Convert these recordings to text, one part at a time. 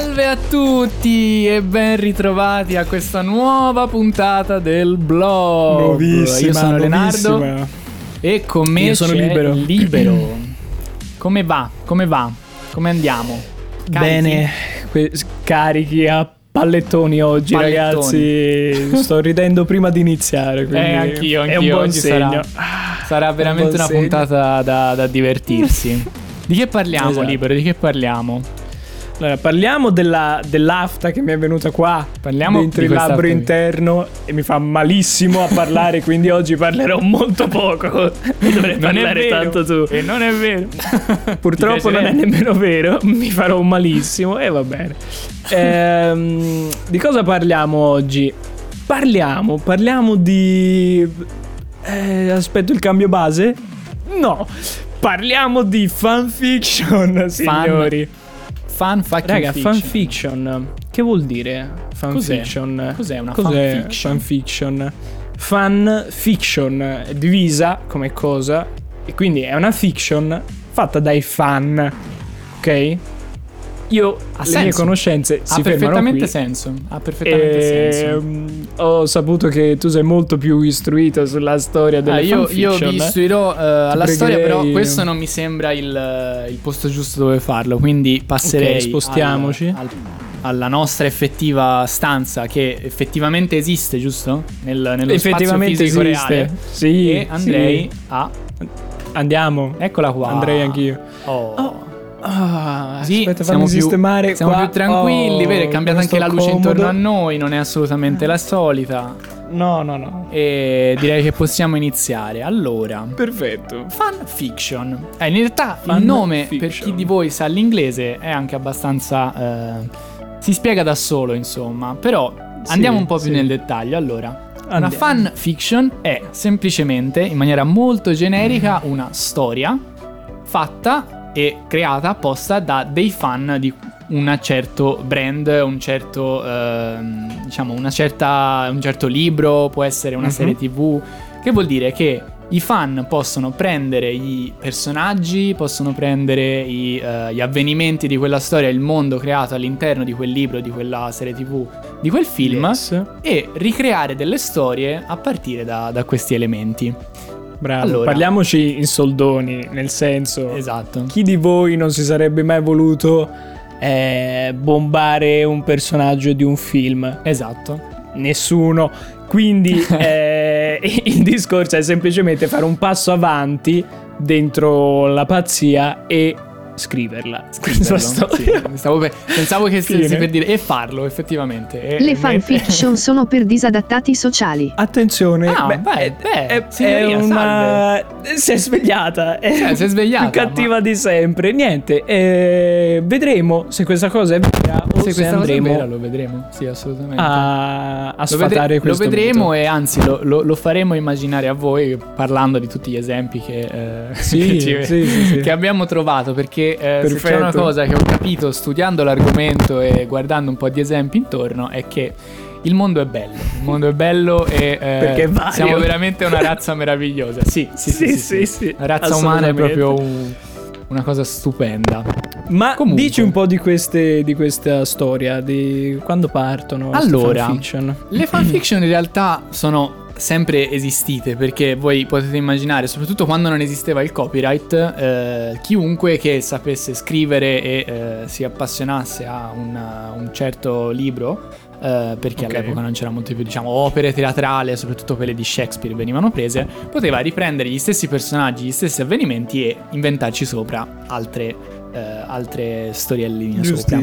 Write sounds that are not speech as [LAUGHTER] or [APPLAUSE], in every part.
Salve a tutti e ben ritrovati a questa nuova puntata del blog. Nuovissima, Io sono Leonardo nuovissima. e con me Io sono c'è Libero. Libero. [CLEARS THROAT] Come va? Come va? Come andiamo? Carichi? Bene, que- carichi a pallettoni oggi, Pallettoni. ragazzi. Sto ridendo prima di iniziare. Quindi Eh, anch'io, È anch'io. un buon Oggi segno. sarà- Sarà veramente buon una segno. puntata da, da divertirsi. [LAUGHS] Di che parliamo, Esatto. Libero? Di che parliamo? Allora, parliamo della, dell'afta che mi è venuta qua. Parliamo dentro il labbro interno e mi fa malissimo a parlare, quindi oggi parlerò molto poco. Mi dovrei Non parlare tanto tu. E non è vero. [LAUGHS] Purtroppo non è nemmeno vero, mi farò malissimo e va bene. Ehm, di cosa parliamo oggi? Parliamo, parliamo di... eh, aspetto il cambio base? No, parliamo di fanfiction, signori. Fan fucking Raga, fiction. fanfiction, che vuol dire fanfiction? Cos'è una Cos'è fanfiction? fanfiction? Fanfiction è divisa come cosa e quindi è una fiction fatta dai fan, ok? Io, Ha le mie senso. conoscenze si ha fermano perfettamente qui. senso. Ha perfettamente senso. Ehm, ho saputo che tu sei molto più istruito sulla storia delle Ah, io, io vi istruirò eh, alla storia, pregherei- però questo non mi sembra il, eh, il posto giusto dove farlo. Quindi passerei Ok, spostiamoci. al- al- alla nostra effettiva stanza che effettivamente esiste, giusto? Nel, nello Effettivamente spazio fisico esiste. reale. Sì, e andrei sì. a. Andiamo. Eccola qua. Andrei anch'io. Oh. Ah, Sì, aspetta, siamo fammi più, sistemare siamo qua. più tranquilli, Oh, vero? È cambiata anche la luce comodo. intorno a noi, non è assolutamente la solita. No, no, no. E direi che possiamo iniziare. Allora, Perfetto. fan fiction. Eh, in realtà Fan il nome, per fiction. chi di voi sa l'inglese, è anche abbastanza. eh, si spiega da solo, insomma. Però Sì, andiamo un po' più sì. nel dettaglio. Allora. Una Andiamo. fan fiction è semplicemente, in maniera molto generica, una storia fatta e creata apposta da dei fan di un certo brand, un certo, ehm, diciamo, una certa, un certo libro, può essere una Mhm. serie tv, che vuol dire che i fan possono prendere i personaggi, possono prendere i, eh, gli avvenimenti di quella storia, il mondo creato all'interno di quel libro, di quella serie tv, di quel film Yes. e ricreare delle storie a partire da, da questi elementi. Bravo. Allora. Parliamoci in soldoni, nel senso... Esatto. Chi di voi non si sarebbe mai voluto eh, bombare un personaggio di un film? Esatto. Nessuno. Quindi [LAUGHS] eh, [LAUGHS] il discorso è semplicemente fare un passo avanti dentro la pazzia e scriverla. [LAUGHS] Scriverlo, sì. [LAUGHS] Per- pensavo che stessi per dire e farlo effettivamente. E- Le fanfiction [LAUGHS] sono per disadattati sociali. Attenzione, Ah, beh, beh, beh, è- signoria, è una... Si è svegliata. È Eh, si è svegliata, Più cattiva di sempre. Niente, eh, vedremo se questa cosa è vera o Se se, questa cosa è andremo vera lo vedremo, sì assolutamente. a, a lo, sfatare vedre- lo questo vedremo mito. e anzi lo, lo- lo faremo immaginare a voi parlando di tutti gli esempi che, eh, Sì, che ci- sì, sì, sì. che abbiamo trovato perché eh, se c'è una cosa che ho capito studiando l'argomento e guardando un po' di esempi intorno è che il mondo è bello, il mondo è bello e eh, Perché siamo veramente una razza meravigliosa. Sì, sì, sì, Sì, sì, sì, La razza umana è proprio un- una cosa stupenda. Ma Comunque. dici un po' di, queste, di questa storia, di quando partono Allora, fanfiction. Le fanfiction in realtà sono sempre esistite perché voi potete immaginare, soprattutto quando non esisteva il copyright, eh, chiunque che sapesse scrivere e eh, si appassionasse a una- un certo libro, eh, perché Ok. all'epoca non c'era molto più, diciamo, opere teatrali, soprattutto quelle di Shakespeare venivano prese, poteva riprendere gli stessi personaggi, gli stessi avvenimenti e inventarci sopra altre, eh, altre storielline sopra.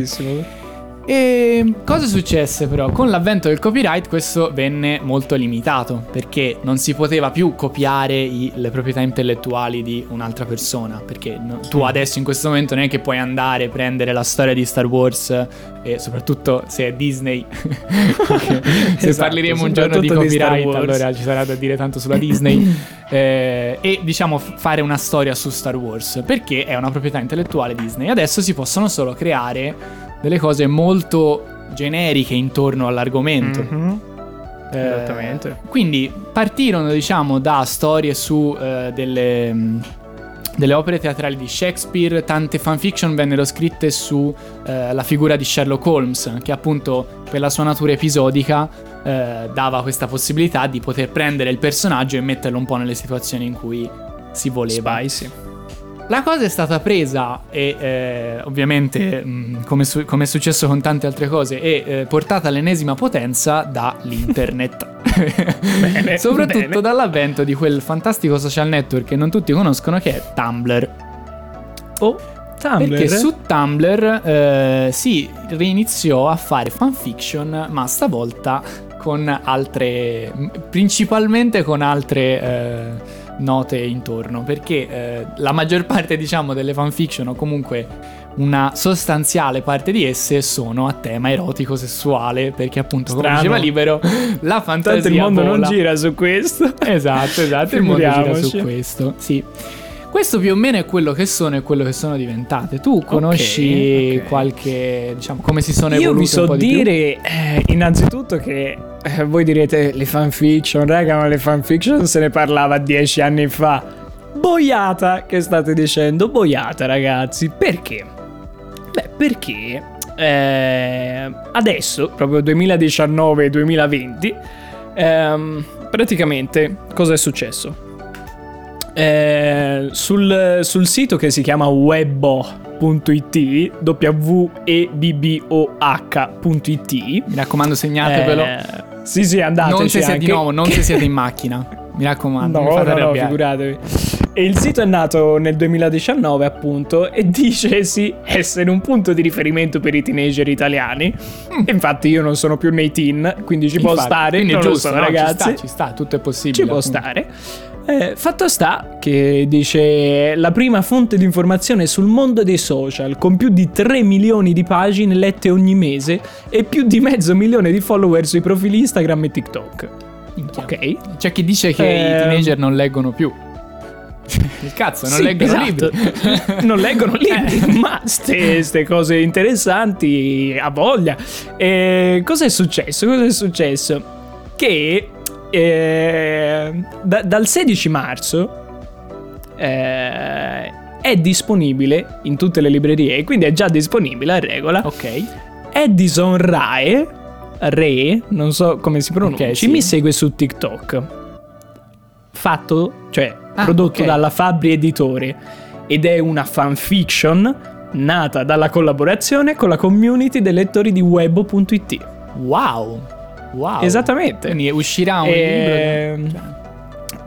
E cosa successe però? Con l'avvento del copyright questo venne molto limitato perché non si poteva più copiare i- le proprietà intellettuali di un'altra persona perché no- tu adesso in questo momento non è che puoi andare a prendere la storia di Star Wars e soprattutto se è Disney [LAUGHS] se Esatto, parleremo un giorno di di copyright Wars. allora ci sarà da dire tanto sulla Disney [LAUGHS] eh, e diciamo f- fare una storia su Star Wars perché è una proprietà intellettuale Disney adesso si possono solo creare delle cose molto generiche intorno all'argomento Mhm. Eh, Esattamente. quindi partirono diciamo da storie su eh, delle mh, delle opere teatrali di Shakespeare, tante fanfiction vennero scritte sulla figura di Sherlock Holmes, che appunto per la sua natura episodica eh, dava questa possibilità di poter prendere il personaggio e metterlo un po' nelle situazioni in cui si voleva. Spicy. La cosa è stata presa e eh, ovviamente mh, come, su- come è successo con tante altre cose e eh, portata all'ennesima potenza dall'internet. Bene, [LAUGHS] Soprattutto bene. dall'avvento di quel fantastico social network che non tutti conoscono che è Tumblr. Oh, Tumblr. Perché su Tumblr eh, si riniziò a fare fanfiction, ma stavolta con altre. principalmente con altre. Note intorno perché eh, la maggior parte diciamo delle fanfiction o comunque una sostanziale parte di esse sono a tema erotico sessuale perché appunto come Strano. diceva Libero [LAUGHS] la fantasia Tanto il mondo non vola. gira su questo. Esatto, esatto, il mondo gira su questo. Sì. Questo più o meno è quello che sono e quello che sono diventate. Tu conosci ok. qualche, diciamo, come si sono Io evolute vi un so di dire eh, innanzitutto che eh, voi direte le fanfiction, raga, ma le fanfiction se ne parlava dieci anni fa. Boiata che state dicendo, boiata ragazzi, perché? Beh, perché eh, adesso, proprio 2019-2020, ehm, praticamente cosa è successo? Eh, sul, sul sito che si chiama webbo.it w-e-b-b-o-h.it Mi raccomando, segnatevelo. eh, sì sì andateci non se siete di nuovo, non se siete in [LAUGHS] macchina. Mi raccomando, non mi No, fate no, no, figuratevi. E il sito è nato nel 2019, appunto, e dice sì essere un punto di riferimento per i teenager italiani. E infatti io non sono più nei teen, quindi ci può Infatti, stare, quindi è giusto, so, no, ragazzi. Ci sta, ci sta, tutto è possibile. Ci può appunto. stare. Eh, fatto sta che dice la prima fonte di informazione sul mondo dei social con più di 3 milioni di pagine lette ogni mese e più di mezzo milione di follower sui profili Instagram e TikTok. Minchia. Ok. C'è chi dice che i Ehm. teenager non leggono più. Il cazzo, non Sì, leggono esatto. libri. [LAUGHS] non leggono libri, Eh. ma ste, cose interessanti a voglia. E cosa è successo? Cosa è successo? Che eh, da- dal 16 marzo eh, è disponibile in tutte le librerie, quindi è già disponibile a regola. Ok. Edison Rae, Re, non so come si pronunci, Ok, sì. mi segue su TikTok. Fatto, cioè Ah, prodotto ok. dalla Fabri Editore ed è una fanfiction nata dalla collaborazione con la community dei lettori di webo.it. Wow. Wow. Esattamente. Quindi uscirà un Ehm, libro. cioè,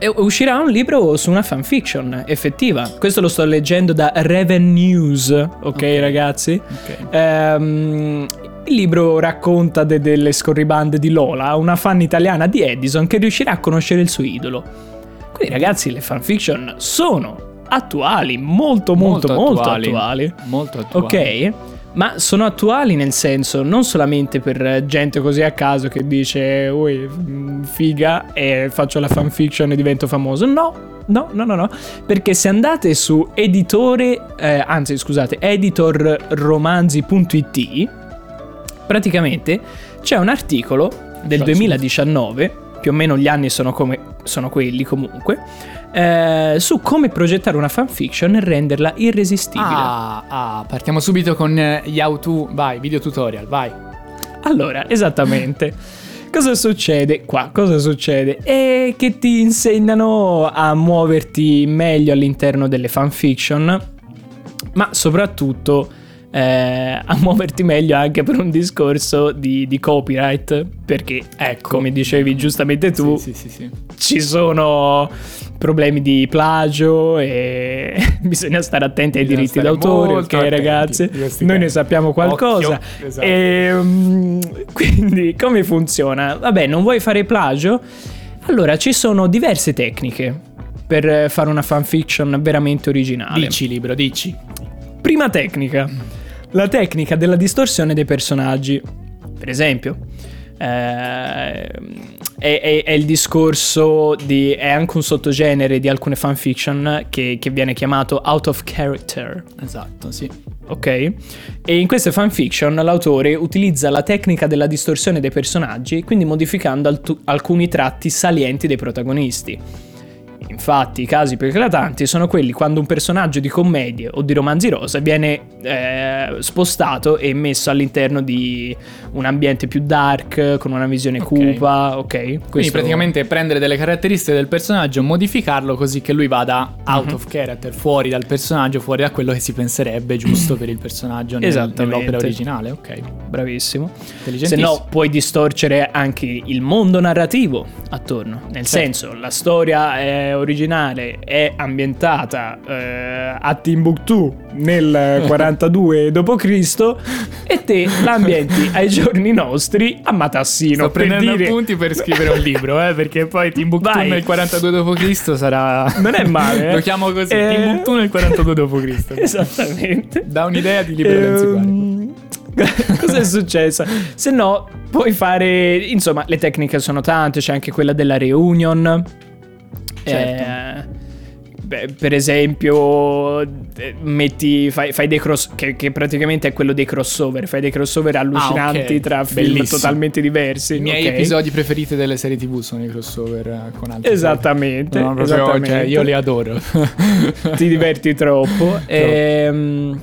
E uscirà un libro su una fanfiction effettiva. Questo lo sto leggendo da Raven News, ok, ragazzi? ok. Ehm, il libro racconta de- delle scorribande di Lola, una fan italiana di Edison che riuscirà a conoscere il suo idolo. Quindi ragazzi le fanfiction sono attuali, molto molto molto, attuali. Molto attuali. Ok? Ma sono attuali nel senso non solamente per gente così a caso che dice ui mm, figa e faccio la fanfiction e divento famoso. No, no, no, no, no. Perché se andate su editore, eh, anzi scusate, editorromanzi.it, praticamente c'è un articolo del Cioè, 2019, più o meno gli anni sono, come, sono quelli comunque, eh, su come progettare una fanfiction e renderla irresistibile. Ah, ah, partiamo subito con gli how to. Vai, video tutorial, vai. Allora, esattamente. Cosa succede qua? Cosa succede? È che ti insegnano a muoverti meglio all'interno delle fanfiction, ma soprattutto eh, a muoverti meglio anche per un discorso di, di copyright, perché, Ecco. come dicevi giustamente tu, sì, sì, sì. ci sono problemi di plagio e [LAUGHS] bisogna stare attenti ai Bisogna diritti d'autore, ok attenti ragazzi? Noi ne sappiamo qualcosa. Esatto. Ehm, [LAUGHS] quindi come funziona? Vabbè, non vuoi fare plagio? Allora ci sono diverse tecniche per fare una fanfiction veramente originale. Dici, libro, dici. Prima tecnica, la tecnica della distorsione dei personaggi. Per esempio, eh, è, è- è il discorso di. è anche un sottogenere di alcune fanfiction che, che viene chiamato out of character. Esatto, sì. Ok? E in queste fanfiction l'autore utilizza la tecnica della distorsione dei personaggi, quindi modificando altu- alcuni tratti salienti dei protagonisti. Infatti, i casi più eclatanti sono quelli quando un personaggio di commedie o di romanzi rosa viene eh, spostato e messo all'interno di un ambiente più dark, con una visione Ok. cupa, ok? Quindi Questo- praticamente prendere delle caratteristiche del personaggio, modificarlo così che lui vada out of character, fuori dal personaggio, fuori da quello che si penserebbe giusto per il personaggio nel- nell'opera originale. Ok, Bravissimo. Se no, puoi distorcere anche il mondo narrativo attorno. Nel Certo. senso, la storia è originale è ambientata eh, a Timbuktu nel [LAUGHS] 42 d.C. e te l'ambienti ai [LAUGHS] giorni nostri a Matassino. Sto per prendendo dire- appunti per scrivere un libro, eh, perché poi Timbuktu Vai. nel 42 d.C. sarà... [LAUGHS] Non è male, eh. Lo chiamo così, Eh. Timbuktu nel 42 d.C. Esattamente. Da un'idea di libro. Ehm, Cos'è successo? Se no, puoi fare. Insomma, le tecniche sono tante. C'è anche quella della reunion. Certo. Eh, beh, per esempio, eh, metti, fai, fai dei cross. Che, che praticamente è quello dei crossover. Fai dei crossover allucinanti Ah, ok. tra film Bellissimo. totalmente diversi. I miei ok? episodi preferiti delle serie TV sono i crossover eh, con altri. Esattamente. No, proprio, esattamente. cioè, io li adoro. [LAUGHS] ti diverti troppo. Ehm,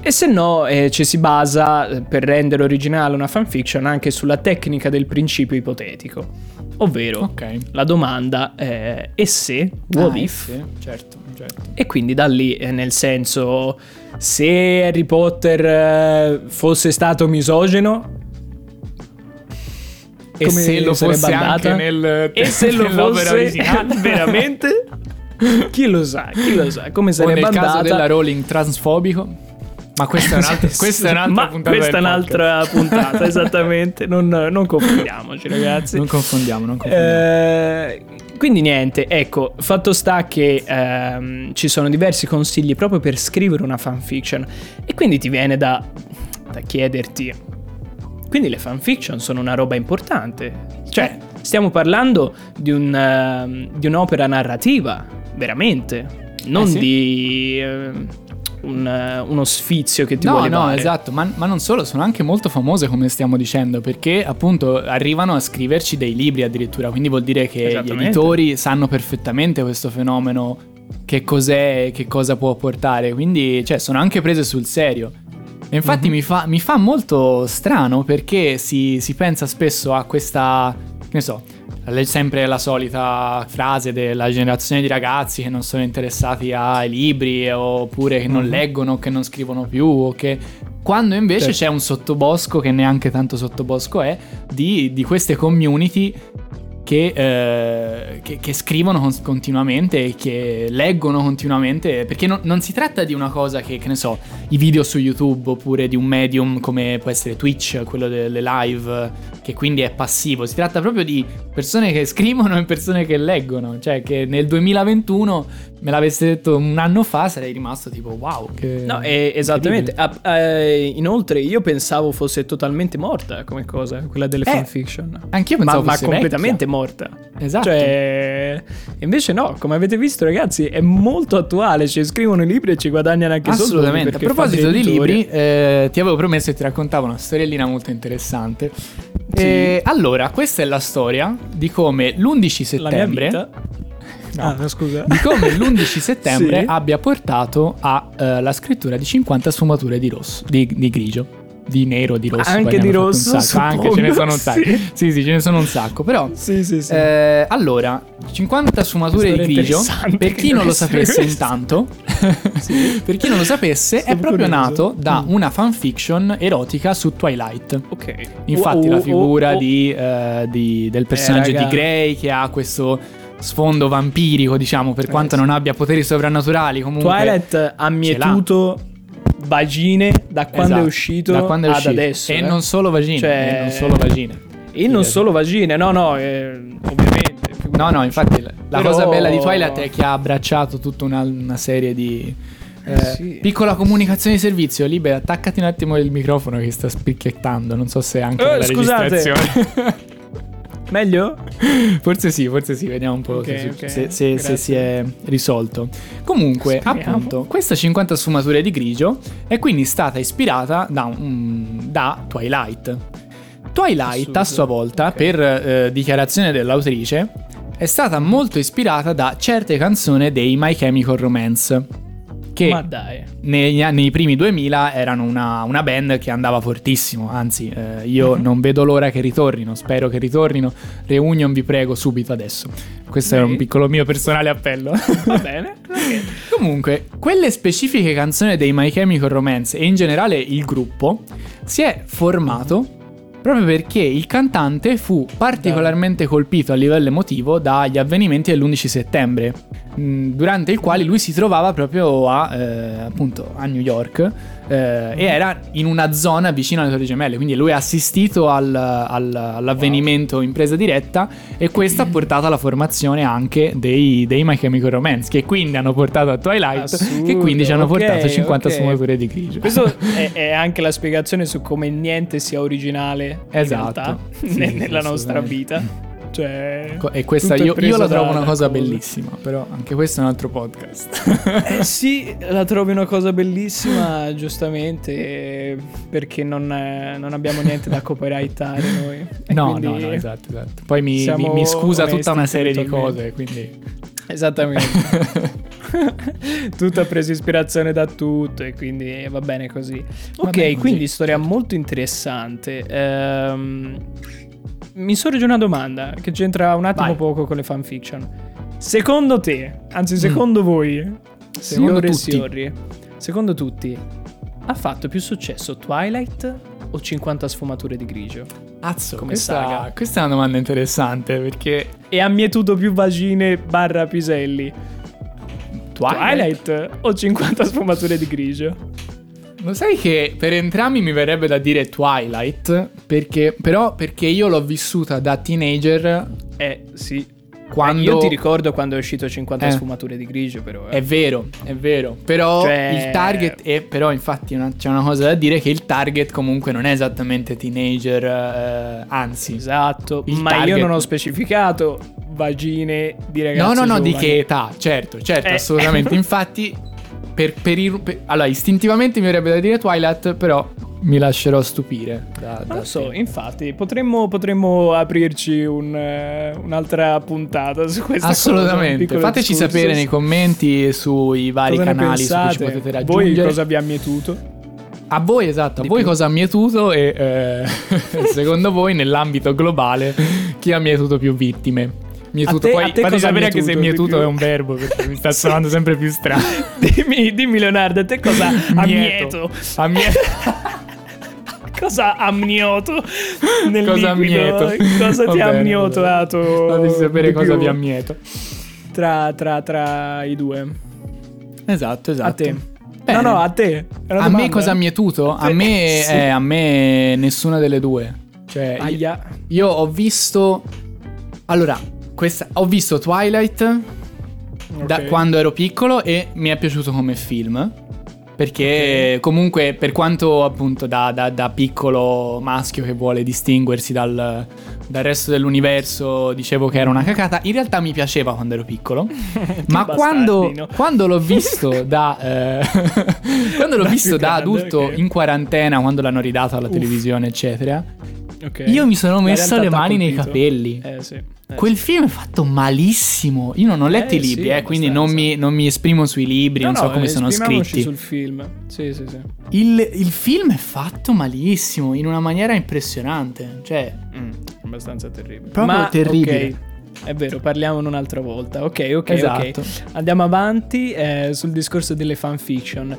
E se no, eh, ci si basa per rendere originale una fanfiction anche sulla tecnica del principio ipotetico. Ovvero, ok. la domanda è e se, what Ah, if? sì, certo, certo. E quindi da lì, eh, nel senso, se Harry Potter eh, fosse stato misogino, E come se lo sarebbe fosse andata? anche nel E se lo fosse originale? [LAUGHS] veramente? [LAUGHS] Chi lo sa, chi lo sa, come O sarebbe nel caso andata? della Rowling transfobico. Ma questa è un'altra, [LAUGHS] questa è un'altra Ma puntata. questa è un'altra puntata, [LAUGHS] esattamente. Non, non confondiamoci, ragazzi. Non confondiamo, non confondiamo. Eh, quindi niente, ecco, fatto sta che ehm, ci sono diversi consigli proprio per scrivere una fanfiction e quindi ti viene da, da chiederti, quindi le fanfiction sono una roba importante? Cioè, stiamo parlando di, un, ehm, di un'opera narrativa, veramente, non Eh sì. di ehm, un, eh, uno sfizio che ti No, vuole no, fare. esatto, ma, ma non solo, sono anche molto famose come stiamo dicendo, perché appunto arrivano a scriverci dei libri addirittura, quindi vuol dire che gli editori sanno perfettamente questo fenomeno, che cos'è e che cosa può portare, quindi cioè, sono anche prese sul serio. E infatti Mhm. mi, fa, mi fa molto strano perché si, si pensa spesso a questa, che ne so, sempre la solita frase della generazione di ragazzi che non sono interessati ai libri oppure che non Mhm. leggono, che non scrivono più o che... Quando invece Certo. c'è un sottobosco che neanche tanto sottobosco è di, di queste community che, eh, che- che scrivono cons- continuamente e che leggono continuamente, perché non, non si tratta di una cosa che, che ne so, i video su YouTube oppure di un medium come può essere Twitch, quello delle live, che quindi è passivo, si tratta proprio di persone che scrivono e persone che leggono, cioè che nel 2021 me l'avesse detto un anno fa sarei rimasto tipo wow. Che No, eh, esattamente. Ah, eh, inoltre, io pensavo fosse totalmente morta come cosa, quella delle Eh, fanfiction. Anch'io Ma, pensavo ma fosse completamente vecchia. Morta. Esatto. Cioè, invece no, come avete visto, ragazzi, è molto attuale. Ci scrivono i libri e ci guadagnano anche soldi. Assolutamente. A proposito di libri, eh, ti avevo promesso che ti raccontavo una storiellina molto interessante. Sì. Eh, allora, questa è la storia di come l'11 la mia settembre. No. Ah, scusa. Di come l'11 settembre [LAUGHS] Sì. abbia portato alla scrittura di 50 sfumature di rosso, di, di grigio. Di nero, di rosso. Anche di rosso, sacco. Anche ce ne suppongo, sono un sacco. sì. [LAUGHS] Sì, sì, ce ne sono un sacco. Però Sì, sì, sì. eh, allora, 50 sfumature di grigio, per chi non lo sapesse [LAUGHS] intanto, per chi non lo sapesse, Sto è proprio curioso. nato da Mm. una fanfiction erotica su Twilight. ok. Infatti Oh, la oh, figura oh, oh. di, eh, di- del personaggio raga. di Grey che ha questo sfondo vampirico, diciamo, per Eh, quanto sì. non abbia poteri sovrannaturali, comunque... Twilight ha mietuto vagine da quando Esatto, è uscito da quando è ad uscito. adesso. E eh. non solo vagine, Cioè- e non solo vagine. E non solo vagine, no, no, eh, ovviamente. No, no, infatti la la Però- cosa bella di Twilight è che ha abbracciato tutta una, una serie di... eh, sì. Piccola comunicazione di servizio, Libe, attaccati un attimo il microfono che sta spicchiettando, non so se anche Eh, la scusate. registrazione. [LAUGHS] Meglio? forse sì, forse sì, vediamo un po' Ok, se, ok, se- se- se si è risolto. Comunque, Speriamo. appunto, questa 50 sfumature di grigio è quindi stata ispirata da, un- da Twilight. Twilight, a Assurdo. sua volta, Ok. per eh, dichiarazione dell'autrice, è stata molto ispirata da certe canzoni dei My Chemical Romance. Che Ma dai. nei, nei primi 2000 erano una, una band che andava fortissimo, anzi eh, io Mhm. non vedo l'ora che ritornino, spero che ritornino. Reunion vi prego subito adesso. Questo è Sì. un piccolo mio personale appello. Va bene. ok. [LAUGHS] Comunque, quelle specifiche canzoni dei My Chemical Romance e in generale il gruppo si è formato proprio perché il cantante fu particolarmente colpito a livello emotivo dagli avvenimenti dell'11 settembre, durante il quale lui si trovava proprio a, eh, appunto, a New York eh, e era in una zona vicino alle Torri Gemelle, quindi lui ha assistito al- al- all'avvenimento in presa diretta e questo ha portato alla formazione anche dei, dei My Chemical Romance, che quindi hanno portato a Twilight, Assurdo, che quindi ci hanno ok, portato a 50 ok. sfumature di grigio. Questo [LAUGHS] è, è anche la spiegazione su come niente sia originale Esatto. in realtà Sì, [LAUGHS] ne- sì, nella nostra vita. Cioè, E questa io, io la trovo una cosa coda. bellissima, però anche questo è un altro podcast. Eh [LAUGHS] sì, la trovi una cosa bellissima, giustamente, perché non, eh, non abbiamo niente da copyrightare noi. No, quindi- no, no, esatto, esatto. Poi mi, mi- mi scusa tutta una serie di cose, quindi... Esattamente. [LAUGHS] tutto ha preso ispirazione da tutto e quindi va bene così. Ok, bene così. quindi storia molto interessante. Ehm, mi sorge una domanda che c'entra un attimo Vai. poco con le fanfiction. Secondo te, anzi secondo voi, Mm. Secondo signore e tutti. signori, secondo tutti, ha fatto più successo Twilight o 50 sfumature di grigio? Azzo, Come questa, saga. questa è una domanda interessante perché E ha mietuto più vagine barra piselli? Twilight, Twilight o 50 sfumature di grigio? Lo sai che per entrambi mi verrebbe da dire Twilight, perché, però perché io l'ho vissuta da teenager Eh, sì. quando... Eh, io ti ricordo quando è uscito 50 Eh. sfumature di grigio, però. eh. È vero, è vero. Però Cioè- il target è. Però, infatti, una- c'è una cosa da dire: che il target comunque non è esattamente teenager, eh, anzi. Esatto, ma target- io non ho specificato vagine di ragazzi No, no, no, di giovani. che età? Certo, certo, Eh. assolutamente. [LAUGHS] Infatti, per, per il- per- allora, istintivamente mi verrebbe da dire Twilight, però mi lascerò stupire. Da, da Non lo so, te. infatti, potremmo, potremmo aprirci un, eh, un'altra puntata su questa cosa, Assolutamente. piccolo Fateci excursus. sapere nei commenti sui vari Cosa canali su cui ci potete Voi raggiungere. cosa vi ha mietuto? A voi, esatto, a Di voi più. cosa ha mietuto e eh, [LAUGHS] secondo voi nell'ambito globale chi ha mietuto più vittime? Mietuto, A te- poi a te fate sapere anche se mietuto è un verbo perché mi sta [LAUGHS] suonando sempre più strano. dimmi, dimmi Leonardo, a te cosa ha [LAUGHS] mieto? A mieto. [LAUGHS] Cosa ha mieto nel Cosa liquido? ammieto? Cosa ti ha bene, mietoato? Fateci sapere cosa più vi ha mieto. tra, tra, tra i due. Esatto, esatto. A te. Bene. No, no, a te. A me cosa ha mietuto? A me, Sì. eh, a me nessuna delle due. Cioè, io- io ho visto... Allora, questa... ho visto Twilight da Ok. quando ero piccolo e mi è piaciuto come film. Perché comunque per quanto appunto da, da- da piccolo maschio che vuole distinguersi dal, dal resto dell'universo dicevo che era una cacata, in realtà mi piaceva quando ero piccolo. [LAUGHS] ma quando, quando l'ho visto da... [LAUGHS] eh, [LAUGHS] quando l'ho Da visto da grande, adulto ok. in quarantena, quando l'hanno ridato alla Uff. televisione eccetera, Ok. io mi sono messo le mani nei capelli. Eh sì. eh Quel film è fatto malissimo. Io non ho letto Eh, i libri, sì, eh, quindi non mi, non mi esprimo sui libri, No, non so no, come sono scritti. sul film. Sì, sì, sì. Il, il film è fatto malissimo, in una maniera impressionante. Cioè, Mm, abbastanza terribile. Proprio Ma, terribile. ok, È vero, parliamone un'altra volta. Ok, ok, Esatto. ok. Andiamo avanti eh, sul discorso delle fanfiction.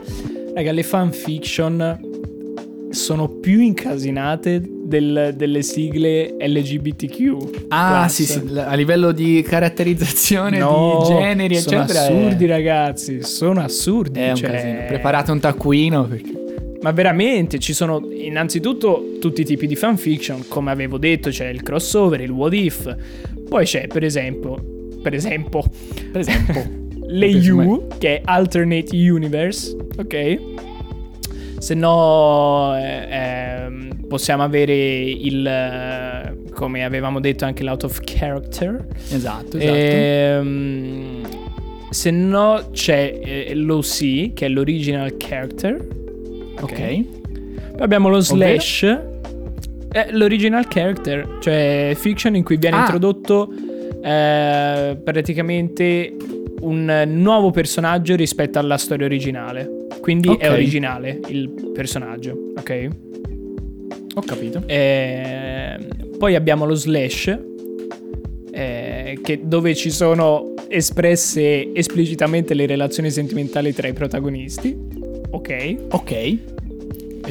Raga, le fanfiction sono più incasinate del- delle sigle LGBTQ. ah, sì, sì, a livello di caratterizzazione No, di generi, sono eccetera. assurdi, è, ragazzi. Sono assurdi. è un cioè- casino. Preparate un taccuino perché Ma veramente ci sono innanzitutto tutti i tipi di fanfiction, come avevo detto, c'è il crossover, il what if. Poi c'è, per esempio, per esempio, per esempio, [LAUGHS] le U, che è Alternate Universe, ok? Se no, eh, ehm, possiamo avere il, eh, come avevamo detto, anche l'out of character. Esatto, esatto. Ehm, se no c'è eh, l'OC, che è l'original character. ok. Poi abbiamo lo slash. È l'original character, cioè fiction in cui viene Ah. introdotto eh, praticamente un nuovo personaggio rispetto alla storia originale. Quindi Ok. è originale il personaggio, ok? Ho capito. Eh, poi abbiamo lo slash, eh, che- dove ci sono espresse esplicitamente le relazioni sentimentali tra i protagonisti. Ok. Ok. E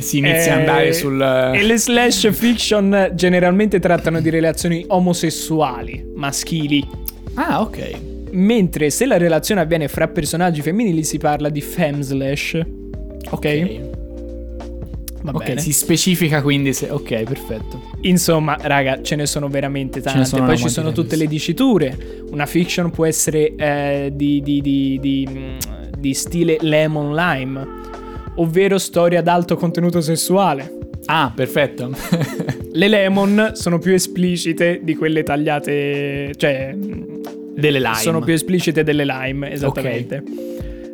si inizia a Eh, andare sul... E le slash fiction generalmente trattano di relazioni omosessuali, maschili. Ah, ok. Mentre se la relazione avviene fra personaggi femminili si parla di fem slash. Ok? Va Ok, bene. si specifica quindi se... Ok, perfetto. Insomma, raga, ce ne sono veramente tante. sono Poi ci sono tutte le diciture. Una fiction può essere eh, di, di- di- di stile lemon lime, ovvero storia ad alto contenuto sessuale. Ah, perfetto. Le lemon sono più esplicite di quelle tagliate, cioè Delle lime. sono più esplicite delle lime, esattamente.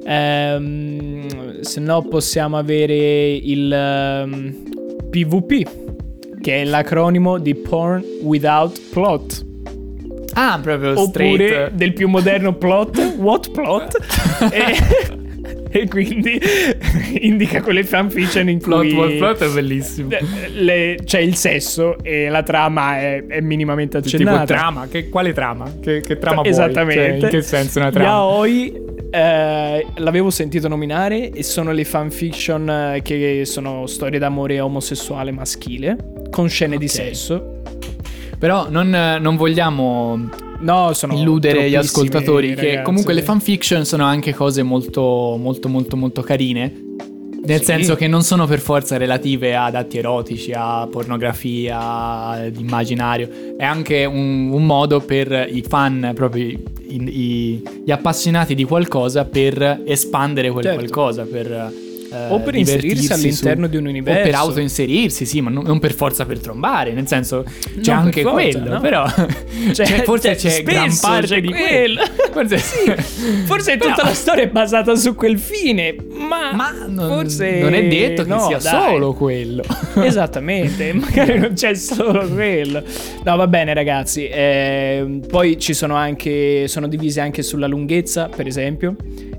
Ehm, se no possiamo avere il ehm, PvP, che è l'acronimo di Porn Without Plot. Ah, proprio Oppure straight. del più moderno plot, [LAUGHS] what plot? [LAUGHS] e, e quindi [LAUGHS] indica quelle fanfiction in Plot, cui plot, plot è bellissimo. eh, le- c'è il sesso e la trama è, è minimamente Tipo accennata. trama, che, quale trama? Che, che trama vuoi? Esattamente. Cioè, in che senso una trama? Yaoi eh, l'avevo sentito nominare e sono le fanfiction eh, che sono storie d'amore omosessuale maschile con scene di Ok. sesso. Però non, non vogliamo No, sono illudere gli ascoltatori che ragazzi. comunque le fanfiction sono anche cose molto molto molto molto carine. Nel Sì. senso che non sono per forza relative ad atti erotici, a pornografia, ad immaginario. È anche un, un modo per i fan, proprio i- i- gli appassionati di qualcosa, per espandere quel Certo. qualcosa, per... eh, O per inserirsi all'interno su- di un O universo. per autoinserirsi, sì, ma non, non per forza per trombare, nel senso c'è Non anche forza, quello, no? però [LAUGHS] Cioè, [LAUGHS] cioè, forse cioè, c'è gran parte c'è di quello. [LAUGHS] Forse Forse Però- tutta la storia è basata su quel fine, ma, Ma non, forse non è detto che no, sia dai. solo quello. Esattamente, magari non c'è solo quello. No, va bene, ragazzi. eh, poi ci sono anche. Sono divise anche sulla lunghezza, per esempio.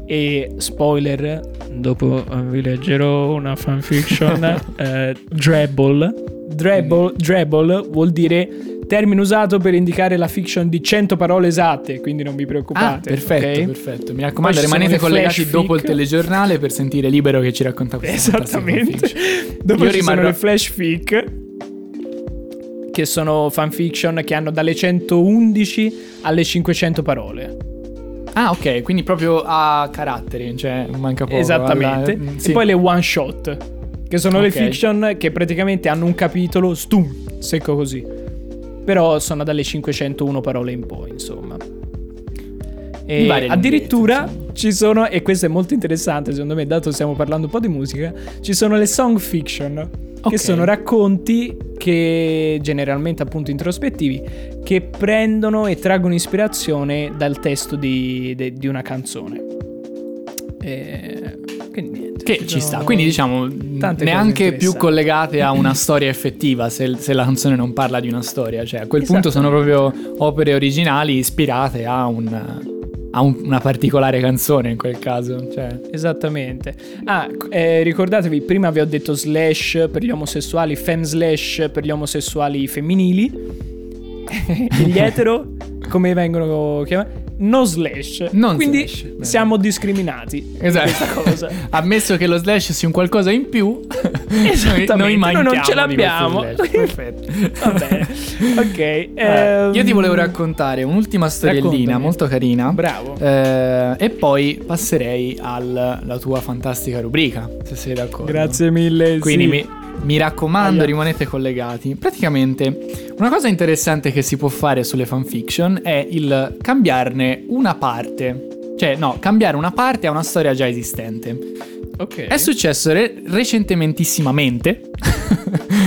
E spoiler, dopo eh, vi leggerò una fanfiction. [LAUGHS] eh, Drabble. Drabble, Drabble vuol dire termine usato per indicare la fiction di 100 parole esatte, quindi non vi Ah, preoccupate. perfetto, ok? perfetto. Mi raccomando, sono rimanete le collegati dopo il telegiornale per sentire Libero che ci racconta questa Esattamente. [LAUGHS] Dopo Io ci sono rimarrò- le flash fic che sono fanfiction che hanno dalle 111 alle 500 parole. Ah, ok, quindi proprio a caratteri, cioè manca poco. Esattamente. alla- mm, sì. E poi le one shot che sono le Ok. fiction che praticamente hanno un capitolo stum, secco così. Però sono dalle 501 parole in poi, insomma. E addirittura insomma. ci sono, e questo è molto interessante secondo me, dato che stiamo parlando un po' di musica, ci sono le song fiction, Ok. che sono racconti che generalmente appunto introspettivi, che prendono e traggono ispirazione dal testo di, de- di una canzone. E... Quindi niente. Che ci sta, quindi diciamo neanche più collegate a una [CLEARS THROAT] storia effettiva se, se la canzone non parla di una storia, cioè a quel punto Esatto. sono proprio opere originali ispirate a, un- a un- una particolare canzone in quel caso. Cioè. Esattamente. Ah, eh, ricordatevi, prima vi ho detto slash per gli omosessuali, fem slash per gli omosessuali femminili. [LAUGHS] gli etero, come vengono chiamati? No slash. Non Quindi slash, siamo discriminati. in Esatto. [LAUGHS] Ammesso che lo slash sia un qualcosa in più, Esattamente, noi, noi noi non ce l'abbiamo. Perfetto. [LAUGHS] Va bene. Ok. Eh, io ti volevo raccontare un'ultima storiellina raccontami. molto carina. Bravo. Eh, e poi passerei alla tua fantastica rubrica, se sei d'accordo. Grazie mille. Quindi sì. mi, mi raccomando, Aia. rimanete collegati. Praticamente, una cosa interessante che si può fare sulle fanfiction è il cambiarne una parte. Cioè, no, cambiare una parte a una storia già esistente. Ok. È successo re- recentementissimamente.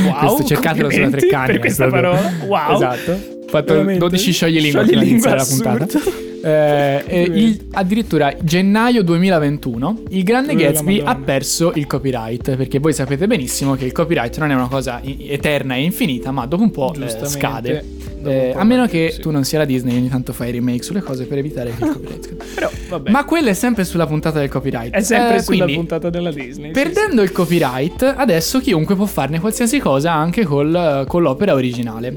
Wow, [LAUGHS] cercatelo sulla Treccani. per questa parola. Wow. Esatto. Ho fatto Veramente. 12 scioglilingua prima di Scioglilingua iniziare la puntata. Eh, eh, il- addirittura gennaio 2021 il Grande Eh, Gatsby ha perso il copyright perché voi sapete benissimo che il copyright non è una cosa eterna e infinita ma dopo un po' eh, scade dopo Eh, un po' a meno che sì. tu non sia la Disney ogni tanto fai remake sulle cose per evitare che il [LAUGHS] copyright scada. Però vabbè. ma quella è sempre sulla puntata del copyright è sempre Eh, sulla quindi, puntata della Disney. sì, Perdendo il copyright, adesso chiunque può farne qualsiasi cosa anche col- con l'opera originale.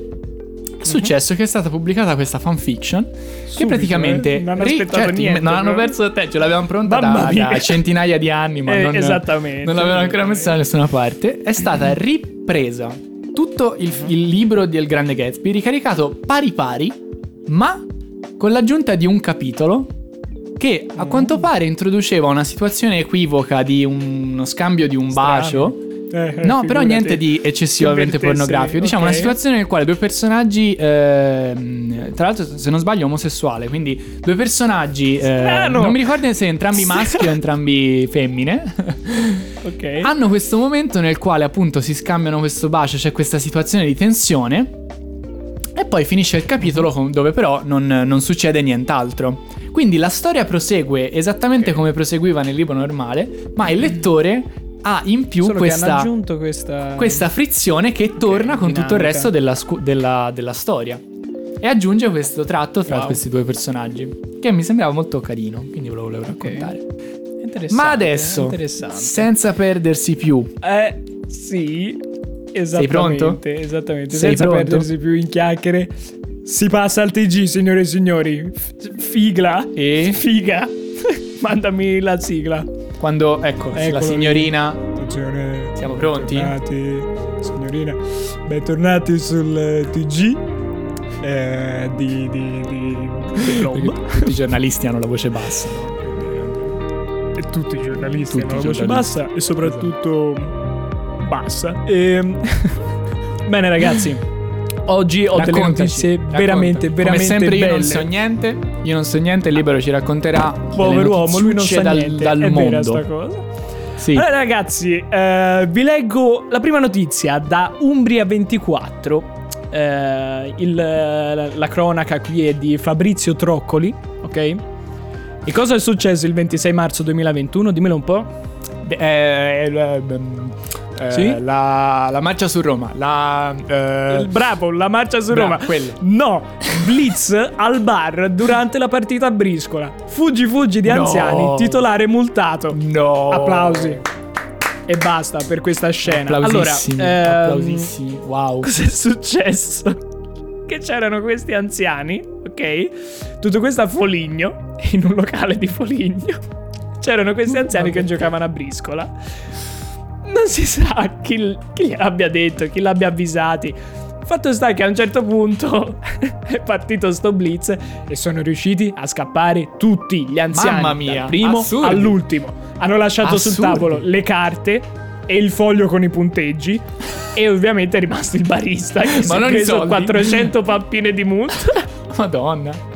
È successo che è stata pubblicata questa fanfiction che. Subito, praticamente eh? Non hanno aspettato certo, niente, non hanno perso te, ce l'avevamo pronta da, da centinaia di anni, ma [LAUGHS] Eh, non, esattamente. non l'avevano ancora messa da nessuna parte. È stata ripresa tutto il, il libro del Grande Gatsby, ricaricato pari pari, ma con l'aggiunta di un capitolo che a quanto pare introduceva una situazione equivoca di un- uno scambio di un Strano. bacio. Eh, No, però niente di eccessivamente pornografico. Diciamo una situazione nel quale due personaggi, ehm, tra l'altro, se non sbaglio, omosessuale. Quindi due personaggi, eh, non mi ricordo se entrambi maschi o entrambi femmine. [LAUGHS] Ok. hanno questo momento nel quale appunto si scambiano questo bacio, c'è questa situazione di tensione. E poi finisce il capitolo dove però non, non succede nient'altro. Quindi la storia prosegue esattamente come proseguiva nel libro normale, ma il lettore ha in più questa, questa questa frizione che torna con tutto il resto della, scu- della- della storia. E aggiunge questo tratto tra Wow. questi due personaggi, che mi sembrava molto carino, quindi ve lo volevo raccontare. Interessante, Ma adesso, senza perdersi più, Eh, sì. Esattamente. Sei pronto? Esattamente. Sei Senza pronto? perdersi più in chiacchiere. Si passa al TG, signore e signori. Figla. E? Figa. [LAUGHS] Mandami la sigla. Quando, ecco, Eccolo la lì. signorina... Attenzione. Siamo pronti? Bentornati, signorina. Bentornati sul eh, TG. eh, di, di, di, tutti i giornalisti hanno la voce bassa. E tutti i giornalisti Tutti hanno la voce bassa e soprattutto bassa. Ehm, [LAUGHS] Bene ragazzi, oggi ho delle notizie racconta. veramente, veramente Come sempre io belle. non so niente, io non so niente, il libero ci racconterà delle Pover'uomo, lui non sa dal, niente. dal È vera mondo. sta cosa. Sì. Allora ragazzi, eh, vi leggo la prima notizia da Umbria 24. Eh, il- la, la cronaca qui è di Fabrizio Troccoli, ok? E cosa è successo il 26 marzo 2021? Dimmelo un po'. Eh, eh, eh, Sì? la, la marcia su Roma. La, eh, Bravo, la marcia su Roma. quella. No, blitz al bar durante la partita a briscola. Fuggi fuggi di No. anziani, titolare multato. No. Applausi. E basta per questa scena. Applausissimi, allora, ehm, applausissimi. Wow. Cos'è successo? Che c'erano questi anziani, ok? Tutto questo a Foligno, in un locale di Foligno. C'erano questi anziani che [LAUGHS] giocavano a briscola. Non si sa chi, chi gliel'abbia detto, chi l'abbia avvisati. Fatto sta che a un certo punto [LAUGHS] è partito sto blitz e sono riusciti a scappare tutti gli anziani. Mamma mia, dal primo assurdi. all'ultimo. Hanno lasciato sul Assurdi. tavolo le carte e il foglio con i punteggi. E ovviamente è rimasto il barista che si Ma è non i preso soldi. 400 pappine di multa. [LAUGHS] Madonna.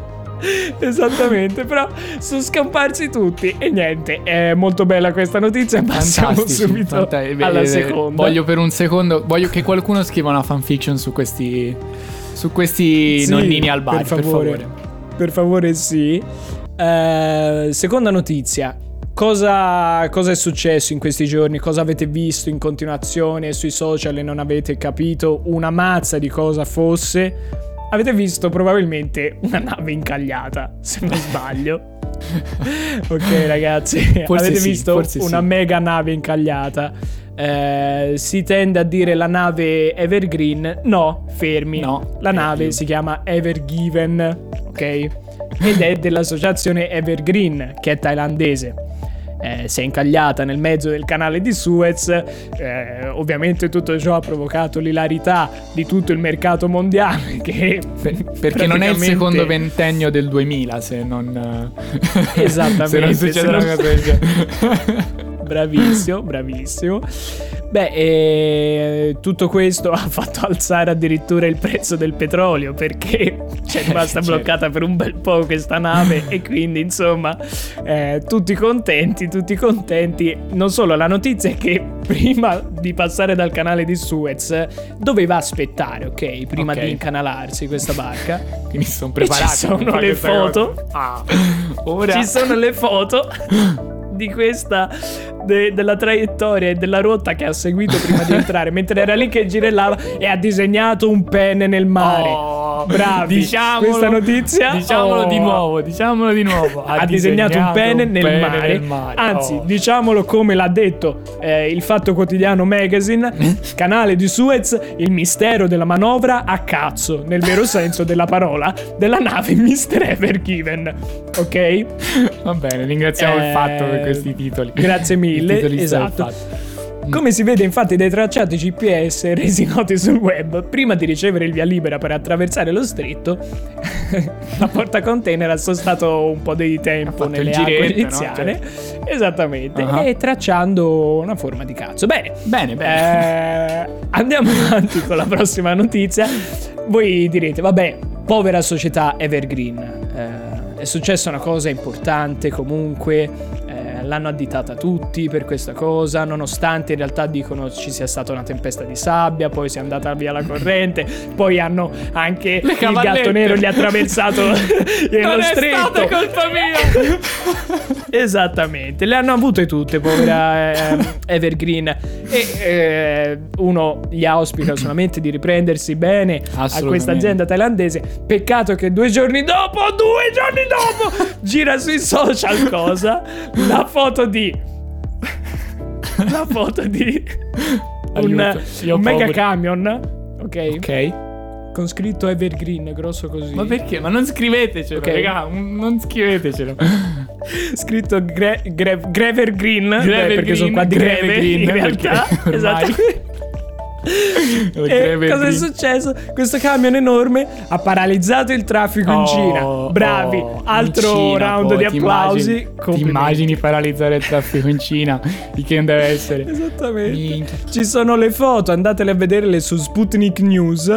[LAUGHS] Esattamente, però sono scamparsi tutti. E niente, è molto bella questa notizia. Passiamo Fantastici, subito fanta- eh, alla eh, seconda. Voglio per un secondo, voglio che qualcuno scriva una fanfiction su questi, su questi Sì, nonnini al bar, per favore. Per favore, sì. Eh, seconda notizia. Cosa, cosa è successo in questi giorni? Cosa avete visto in continuazione sui social e non avete capito una mazza di cosa fosse? Avete visto probabilmente una nave incagliata, se non sbaglio. [LAUGHS] ok, ragazzi, Forse avete sì, visto una sì. mega nave incagliata. Eh, si tende a dire la nave Evergreen. No, fermi. No, La è nave si chiama Evergiven, ok? Ed è dell'associazione Evergreen, che è thailandese. Eh, si è incagliata nel mezzo del canale di Suez. eh, ovviamente tutto ciò ha provocato l'ilarità di tutto il mercato mondiale. [LAUGHS] Che Per- perché non è il praticamente- secondo ventennio del 2000 se non... eh, Esattamente, [LAUGHS] se non se succede non- una cosa del genere. [LAUGHS] bravissimo, bravissimo. Beh, eh, tutto questo [LAUGHS] ha fatto alzare addirittura il prezzo del petrolio perché c'è rimasta Certo. bloccata per un bel po' questa nave e quindi insomma eh, tutti contenti, tutti contenti. Non solo, la notizia è che prima di passare dal canale di Suez doveva aspettare, ok? Prima Ok. di incanalarsi questa barca. [LAUGHS] Quindi sono E ci sono le foto. Ah, [LAUGHS] ora Ci sono le foto di questa de- della traiettoria e della rotta che ha seguito prima di [LAUGHS] entrare mentre era lì che girellava e ha disegnato un penne nel mare. Oh, Bravi. Diciamolo, Questa notizia Diciamolo oh, di nuovo, diciamolo di nuovo. Ha, disegnato, un pene, nel, pene mare. nel mare. Anzi, Oh. diciamolo come l'ha detto eh, il Fatto Quotidiano Magazine, [LAUGHS] canale di Suez, il mistero della manovra a cazzo, nel vero senso della parola, della nave [LAUGHS] Mr. Ever Given. Ok? Va bene, ringraziamo Eh, il fatto per questi titoli. grazie mille, esatto. Fatto. Come si vede infatti dai tracciati GPS resi noti sul web, prima di ricevere il via libera per attraversare lo stretto, [LAUGHS] la porta container ha sostato un po' di tempo nelle acque giretto, no? egiziane. Esattamente, Ah. e tracciando una forma di cazzo. Bene, Bene, bene. eh, andiamo avanti con la prossima notizia. Voi direte, vabbè, povera società Evergreen. eh, è successa una cosa importante comunque. L'hanno additata tutti per questa cosa, nonostante in realtà dicono ci sia stata una tempesta di sabbia, poi sia andata via la corrente, [LAUGHS] poi hanno anche Le il cavallette. gatto nero gli ha attraversato [LAUGHS] non lo è stretto. stata colpa mia. [LAUGHS] Esattamente, le hanno avute tutte, povera eh, Evergreen. E eh, uno gli auspica solamente di riprendersi bene a questa azienda thailandese. Peccato che due giorni dopo, due giorni dopo, gira sui social cosa? La foto di. [LAUGHS] La foto di. Un, un mega camion. Ok. ok. Con scritto Evergreen, grosso così. Ma perché? Ma non scrivetecelo, Ok. raga, un- non scrivetecelo. [LAUGHS] scritto Gre- Gre- Grever Green Grever perché sono qua di Greve Green, in perché realtà [LAUGHS] esattamente Il [LAUGHS] e cosa è successo? Questo camion enorme ha paralizzato il traffico in Oh, Cina. Bravi, oh, altro in Cina, round poi, di ti applausi. immagini- Ti immagini paralizzare il traffico in Cina? Di che deve essere? Esattamente. Minchia. Ci sono le foto, andatele a vederle su Sputnik News.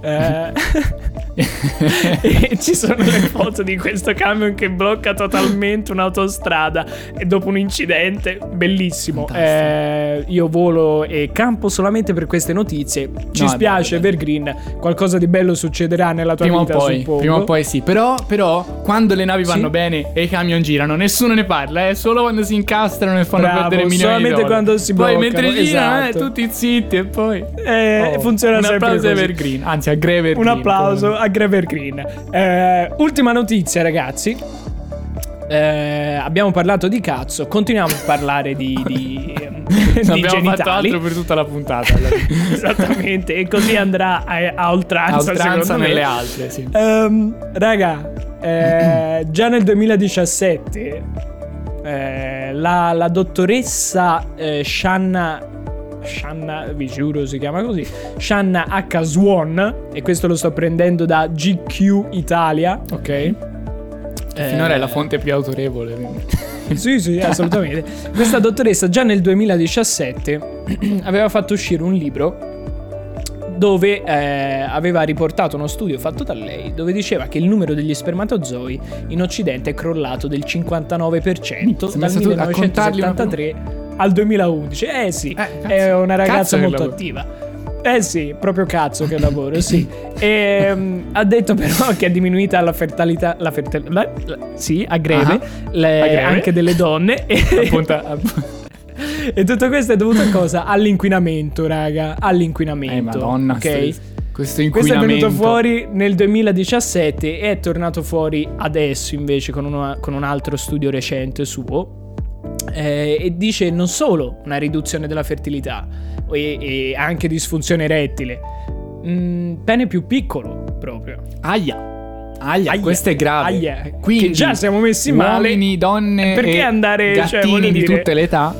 eh, [LAUGHS] [LAUGHS] e ci sono le foto di questo camion che blocca totalmente un'autostrada e dopo un incidente bellissimo. Eh, io volo e campo solamente per queste notizie. Ci No, spiace, Evergreen. Qualcosa di bello succederà nella tua Prima o, vita, poi, suppongo. prima o poi sì, però, però quando le navi vanno Sì. bene e i camion girano, nessuno ne parla, è solo quando si incastrano e fanno Bravo, perdere milioni solamente di dollari. quando si Poi bloccano, mentre girano, esatto. eh, tutti zitti e poi... Eh, Oh, funziona un sempre così. Evergreen, anzi a Grever Un applauso comunque. a Grever Green. Eh, ultima notizia, ragazzi. Eh, abbiamo parlato di cazzo, continuiamo a parlare di, di, [LAUGHS] di abbiamo fatto genitali. altro per tutta la puntata. [LAUGHS] Esattamente, e così andrà a, a oltranza, A oltranza nelle altre, sì. Ehm, raga, eh, [CLEARS THROAT] già nel 2017 eh, la, la dottoressa eh, Shanna Shanna, vi giuro si chiama così Shanna H. Swan e questo lo sto prendendo da GQ Italia ok Eh, Finora è la fonte più autorevole. [LAUGHS] sì, sì, assolutamente. Questa dottoressa già nel 2017 [CLEARS THROAT] aveva fatto uscire un libro dove eh, aveva riportato uno studio fatto da lei dove diceva che il numero degli spermatozoi in Occidente è crollato del 59% si è dal messa tu a contarli uno per 1973 al 2011. Eh sì, Eh, cazzo. è una Cazzo ragazza che molto attiva. Eh sì, proprio cazzo che lavoro, sì. [LAUGHS] E, mm, ha detto però che è diminuita la fertilità, la fertil- la- la- sì, a greve, Ah, le- a greve. anche delle donne. E, [LAUGHS] Appunto, [LAUGHS] app- e tutto questo è dovuto a cosa? All'inquinamento, raga, all'inquinamento. Eh, madonna, ok? st- questo Questo è venuto fuori nel 2017 e è tornato fuori adesso invece con, una- con un altro studio recente suo. Eh, e dice non solo una riduzione della fertilità e, e anche disfunzione erettile, mm, pene più piccolo proprio. Aia. Aia, Aia. questo è grave. Aia. Quindi Che già siamo messi male. Uomini, donne Perché e andare, cioè, gattini voglio di dire- tutte le età.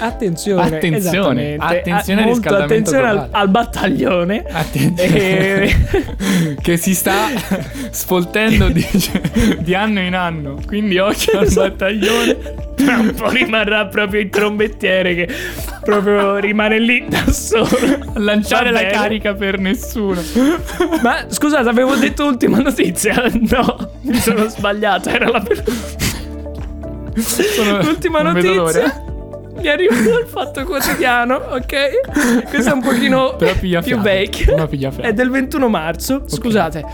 Attenzione, Attenzione, attenzione al molto attenzione al, al battaglione. Attenzione. E- [LAUGHS] che si sta [LAUGHS] sfoltendo di, di anno in anno. Quindi occhio al Esatto. battaglione. tra un po' rimarrà proprio il trombettiere che proprio rimane lì da solo. A [LAUGHS] lanciare la carica per nessuno. Ma scusate, avevo detto ultima notizia. No, mi sono sbagliato. Era la per... Sono- l'ultima notizia. Mi arriva dal fatto quotidiano, ok? Questo è un pochino [LAUGHS] più fiato. fiato. È del 21 marzo. Scusate.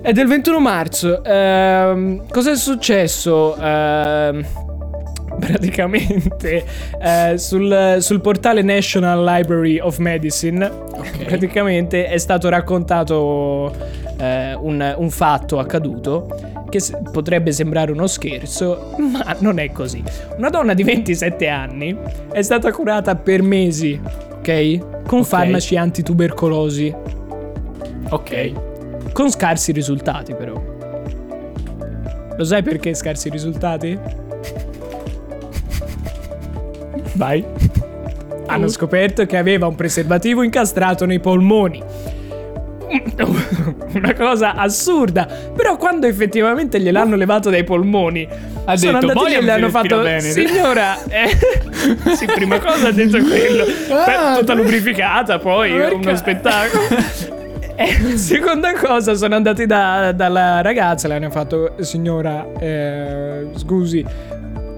È del 21 marzo. Ehm, cos'è successo? Ehm, [LAUGHS] praticamente eh, sul, sul portale National Library of Medicine praticamente è stato raccontato eh, un, un fatto accaduto che potrebbe sembrare uno scherzo ma non è così una donna di 27 anni è stata curata per mesi ok con Ok. farmaci antitubercolosi Ok. con scarsi risultati però lo sai perché scarsi risultati? Vai. Hanno scoperto che aveva un preservativo incastrato nei polmoni. Una cosa assurda. Però quando effettivamente gliel'hanno levato dai polmoni, Ha sono detto, andati "Poi lì e le hanno fatto bene." Signora, eh, [LAUGHS] sì, prima cosa ha detto quello. Ah, Beh, tutta lubrificata, poi perché? uno spettacolo. [LAUGHS] E seconda cosa, sono andati da- dalla ragazza, le hanno fatto, signora, eh, scusi,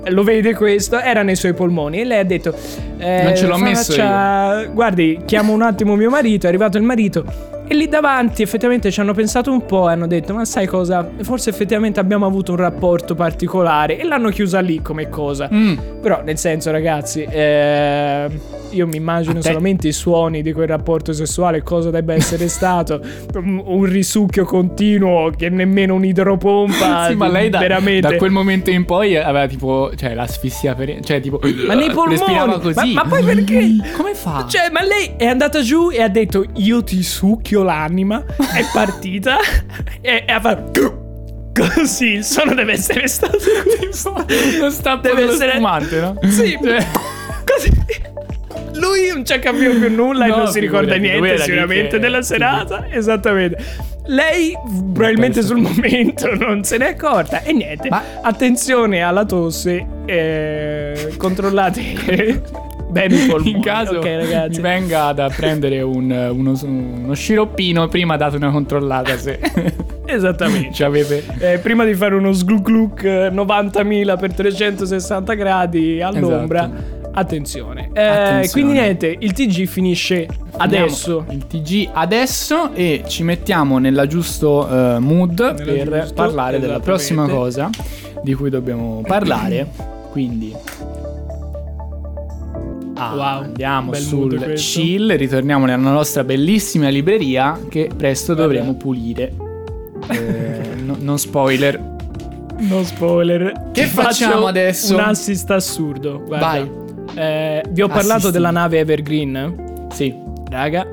lo vede questo? Era nei suoi polmoni e lei ha detto, eh, Non ce l'ho messo faccia- Guardi, chiamo un attimo mio marito, è arrivato il marito. E lì davanti effettivamente ci hanno pensato un po' e hanno detto ma sai cosa? Forse effettivamente abbiamo avuto un rapporto particolare e l'hanno chiusa lì come cosa. Mm. Però nel senso ragazzi, eh, io mi immagino solamente i suoni di quel rapporto sessuale, cosa debba essere [LAUGHS] stato, un, risucchio continuo che nemmeno un'idropompa. [LAUGHS] sì, ma lei da, veramente... da quel momento in poi aveva tipo, cioè l'asfissia per... Cioè tipo... Ma nei polmoni! Così. Ma, ma poi perché? [LAUGHS] Come fa? Cioè, ma lei è andata giù e ha detto io ti succhio l'anima, è partita e, e ha fatto... Così, il suono deve essere stato non sta Deve lo essere- spumante, no? Sì, Cioè- così. Lui non ci ha capito più nulla e No, non si ricorda niente sicuramente che- della serata. [LAUGHS] Esattamente. Lei probabilmente sul momento [LAUGHS] non se n'è accorta. E niente, Ma- attenzione alla tosse. eh, controllate [LAUGHS] bene i polmoni. In caso ok, ragazzi. mi venga da prendere un- uno, uno sciroppino, prima date una controllata se Esattamente. ci avete... Eh, prima di fare uno gluk gluk eh, 90.000 per 360 gradi all'ombra, Esatto. Attenzione. Eh, Attenzione. Quindi niente, il TG finisce adesso. Andiamo Il TG adesso e ci mettiamo nella giusto eh, mood Nella per giusto, parlare della prossima cosa di cui dobbiamo [CLEARS THROAT] parlare. Quindi Ah, Wow, andiamo sul chill, ritorniamo nella nostra bellissima libreria che presto Guarda. dovremo pulire. Eh, no- non spoiler. No spoiler. Che Ti facciamo adesso? Un assist assurdo. Guarda. Vai. Eh, vi ho parlato Assisti. della nave Evergreen. Sì. Raga.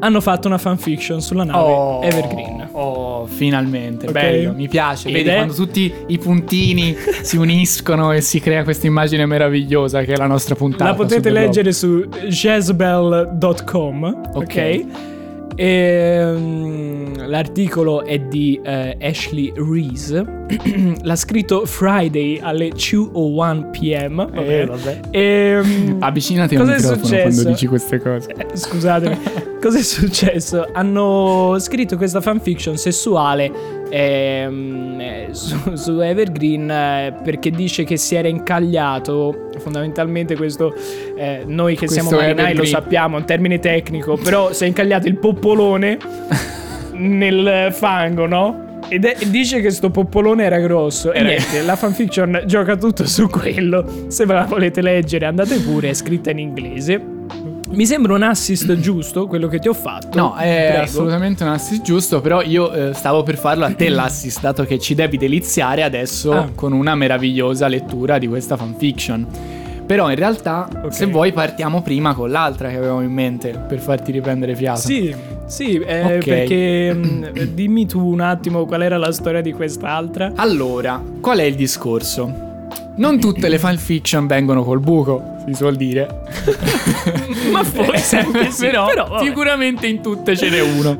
Hanno fatto una fanfiction sulla nave Evergreen. Oh, finalmente, Ok. bello, mi piace. Ed Vedi è- quando tutti i puntini si uniscono e si crea questa immagine meravigliosa che è la nostra puntata. La potete leggere su jezebel.com. Ok. Ok. Ehm, l'articolo è di eh, Ashley Reese. [CLEARS THROAT] L'ha scritto Friday alle 2.01 pm. Eh, vabbè. Ehm, Avvicinati al microfono successo? quando dici queste cose. eh, Scusatemi, [LAUGHS] cos'è successo? Hanno scritto questa fanfiction sessuale ehm, eh, su, su Evergreen eh, perché dice che si era incagliato. Fondamentalmente, questo eh, noi che Questo siamo marinai lo sappiamo, è un termine tecnico. Però si è incagliato il poppolone [LAUGHS] nel fango, no? Ed è- e dice che sto poppolone era grosso. E niente, la fanfiction gioca tutto su quello. Se ve la volete leggere, andate pure, è scritta in inglese. Mi sembra un assist giusto quello che ti ho fatto. No, è Prego. assolutamente un assist giusto, però io eh, stavo per farlo a te l'assist, dato che ci devi deliziare adesso Ah. con una meravigliosa lettura di questa fanfiction. Però in realtà, Ok. se vuoi, partiamo prima con l'altra che avevamo in mente per farti riprendere fiato. Sì, sì, eh, Ok. perché mm, dimmi tu un attimo qual era la storia di quest'altra. Allora, qual è il discorso? Non tutte le fanfiction vengono col buco, si suol dire. [LAUGHS] Ma forse anche sì, però, però vabbè. sicuramente in tutte ce n'è uno.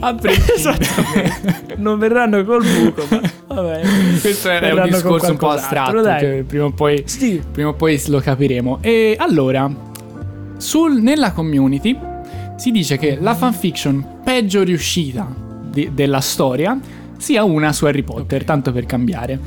A. [LAUGHS] Esattamente. non verranno col buco, ma Vabbè. Questo è un Verranno discorso un po' astratto che prima o poi, Sì. prima o poi lo capiremo. E allora, sul- nella community si dice che la fanfiction peggio riuscita di- della storia sia una su Harry Potter, tanto per cambiare,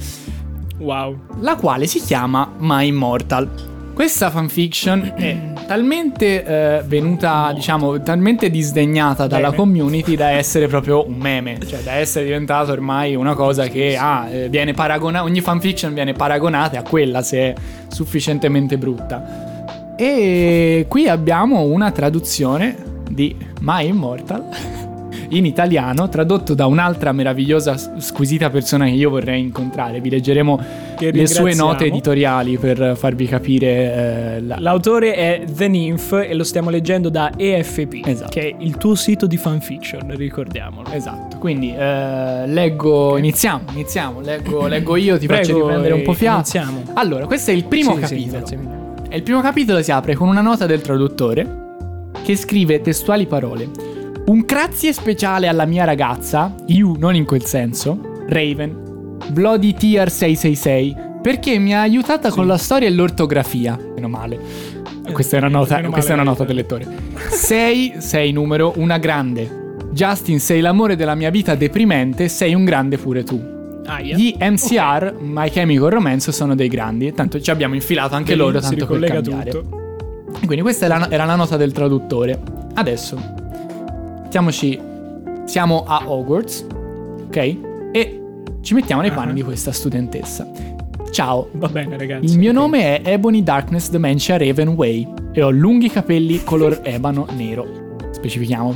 Wow. la quale si chiama My Immortal. Questa fanfiction [CLEARS THROAT] è talmente eh, venuta, diciamo, talmente disdegnata dalla Meme. community da [LAUGHS] essere proprio un meme, cioè da essere diventato ormai una cosa che ah, eh, viene paragonata, ogni fanfiction viene paragonata a quella se è sufficientemente brutta. E qui abbiamo una traduzione di My Immortal [LAUGHS] in italiano, tradotto da un'altra meravigliosa, squisita persona che io vorrei incontrare. Vi leggeremo le sue note editoriali per farvi capire eh, la- L'autore è The Nymph e lo stiamo leggendo da EFP, Esatto. che è il tuo sito di fanfiction, ricordiamolo. Esatto, quindi eh, leggo, iniziamo, iniziamo, leggo, [CLEARS THROAT] leggo io, ti faccio Prego, riprendere un po' eh, fiato. iniziamo. Allora, questo è il primo Sì, sì, capitolo. mille. E il primo capitolo si apre con una nota del traduttore che scrive testuali parole. Un grazie speciale alla mia ragazza, you non in quel senso, Raven, Bloody Tear 666, perché mi ha aiutata con la storia e l'ortografia. Meno male. Questa è una nota, questa è male, una nota del lettore. 6, sei numero, una grande. Justin, sei l'amore della mia vita deprimente, sei un grande pure tu. Aia. Gli MCR, My Chemical Romance, sono dei grandi. Tanto ci abbiamo infilato anche Lì loro, tanto per cambiare. tutto. Quindi questa era la nota del traduttore. Adesso, mettiamoci, siamo a Hogwarts, ok? E ci mettiamo nei panni Ah. di questa studentessa. Ciao, Va bene, ragazzi. il mio ok. nome è Ebony Darkness Dementia Ravenway e ho lunghi capelli color [LAUGHS] ebano nero. Specifichiamo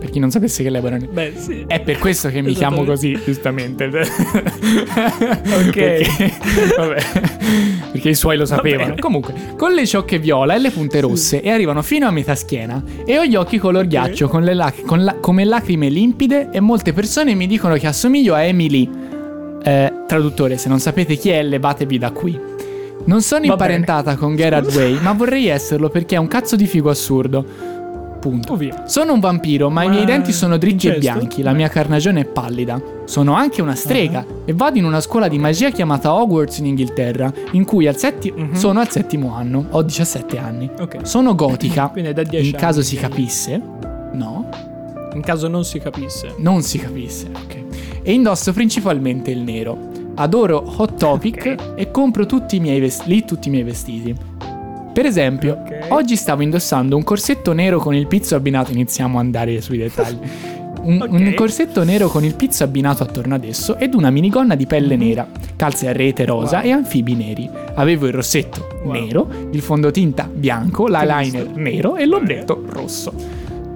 per chi non sapesse che l'ebano è nero. Beh, sì. È per questo che mi chiamo così, giustamente. [LAUGHS] ok. Perché, [LAUGHS] vabbè, perché i suoi lo sapevano. bene. Comunque, con le ciocche viola e le punte rosse e arrivano fino a metà schiena e ho gli occhi color ghiaccio con le lac- con la- come lacrime limpide e molte persone mi dicono che assomiglio a Emily. Eh, traduttore, se non sapete chi è, levatevi da qui. Non sono Va imparentata con Gerard Way, ma vorrei esserlo perché è un cazzo di figo assurdo. Punto. Via. Sono un vampiro, ma, i Ma miei denti sono dritti e bianchi, la mia carnagione è pallida. Sono anche una strega Ah. e vado in una scuola di magia chiamata Hogwarts in Inghilterra, in cui al setti- Mhm. sono al settimo anno, ho 17 anni. Ok. Sono gotica, [CLEARS THROAT] Quindi è da 10 in caso anni si che- capisse. No, In caso non si capisse. non si capisse, ok. E indosso principalmente il nero. Adoro Hot Topic Ok. e compro tutti i vestiti, lì tutti i miei vestiti. Per esempio, Ok. oggi stavo indossando un corsetto nero con il pizzo abbinato, iniziamo ad andare sui dettagli. [LAUGHS] Un, Ok. un corsetto nero con il pizzo abbinato attorno ad esso ed una minigonna di pelle Mhm. nera, calze a rete rosa Wow. e anfibi neri. Avevo il rossetto Wow. nero, il fondotinta bianco, l'eyeliner nero e l'ombretto rosso.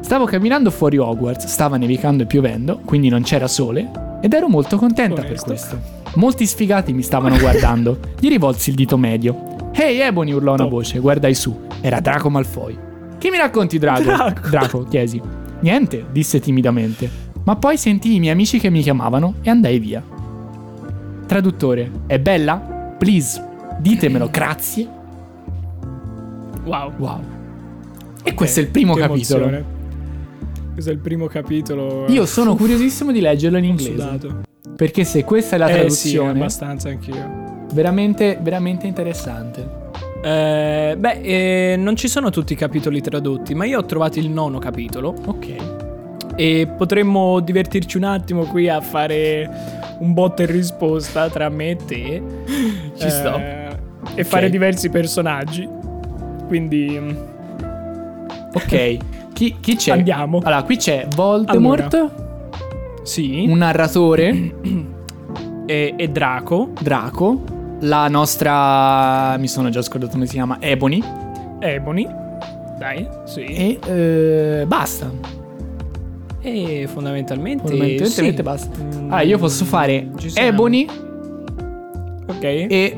Stavo camminando fuori Hogwarts, stava nevicando e piovendo, quindi non c'era sole, ed ero molto contenta per Onesto. questo. Molti sfigati mi stavano guardando. [LAUGHS] Gli rivolsi il dito medio. Ehi Ebony urlò una voce, guardai su. Era Draco Malfoy. Che mi racconti Drago? Draco. Draco, chiesi. Niente, disse timidamente. Ma poi sentii i miei amici che mi chiamavano e andai via. Traduttore, è bella? Please, ditemelo, grazie. Wow. Wow. E questo è il primo capitolo. emozione. Questo è il primo capitolo. Io sono curiosissimo di leggerlo in inglese. sudato. Perché se questa è la Eh sì, traduzione, abbastanza anch'io. Veramente, veramente interessante. Eh, beh, eh, non ci sono tutti i capitoli tradotti, ma io ho trovato il nono capitolo Ok. e potremmo divertirci un attimo qui a fare un botta e risposta tra me e te. [LAUGHS] Ci sto. E fare diversi personaggi. Quindi mm, Ok. Chi, chi c'è? Andiamo. Allora, qui c'è Voldemort, sì, un narratore, [CLEARS THROAT] e, e Draco, Draco, la nostra... mi sono già scordato come si chiama, Ebony, Ebony. Dai, sì. e eh, basta. E fondamentalmente, Fondamentalmente sì. basta. Mm, Ah, io posso fare. Ebony Ok. e...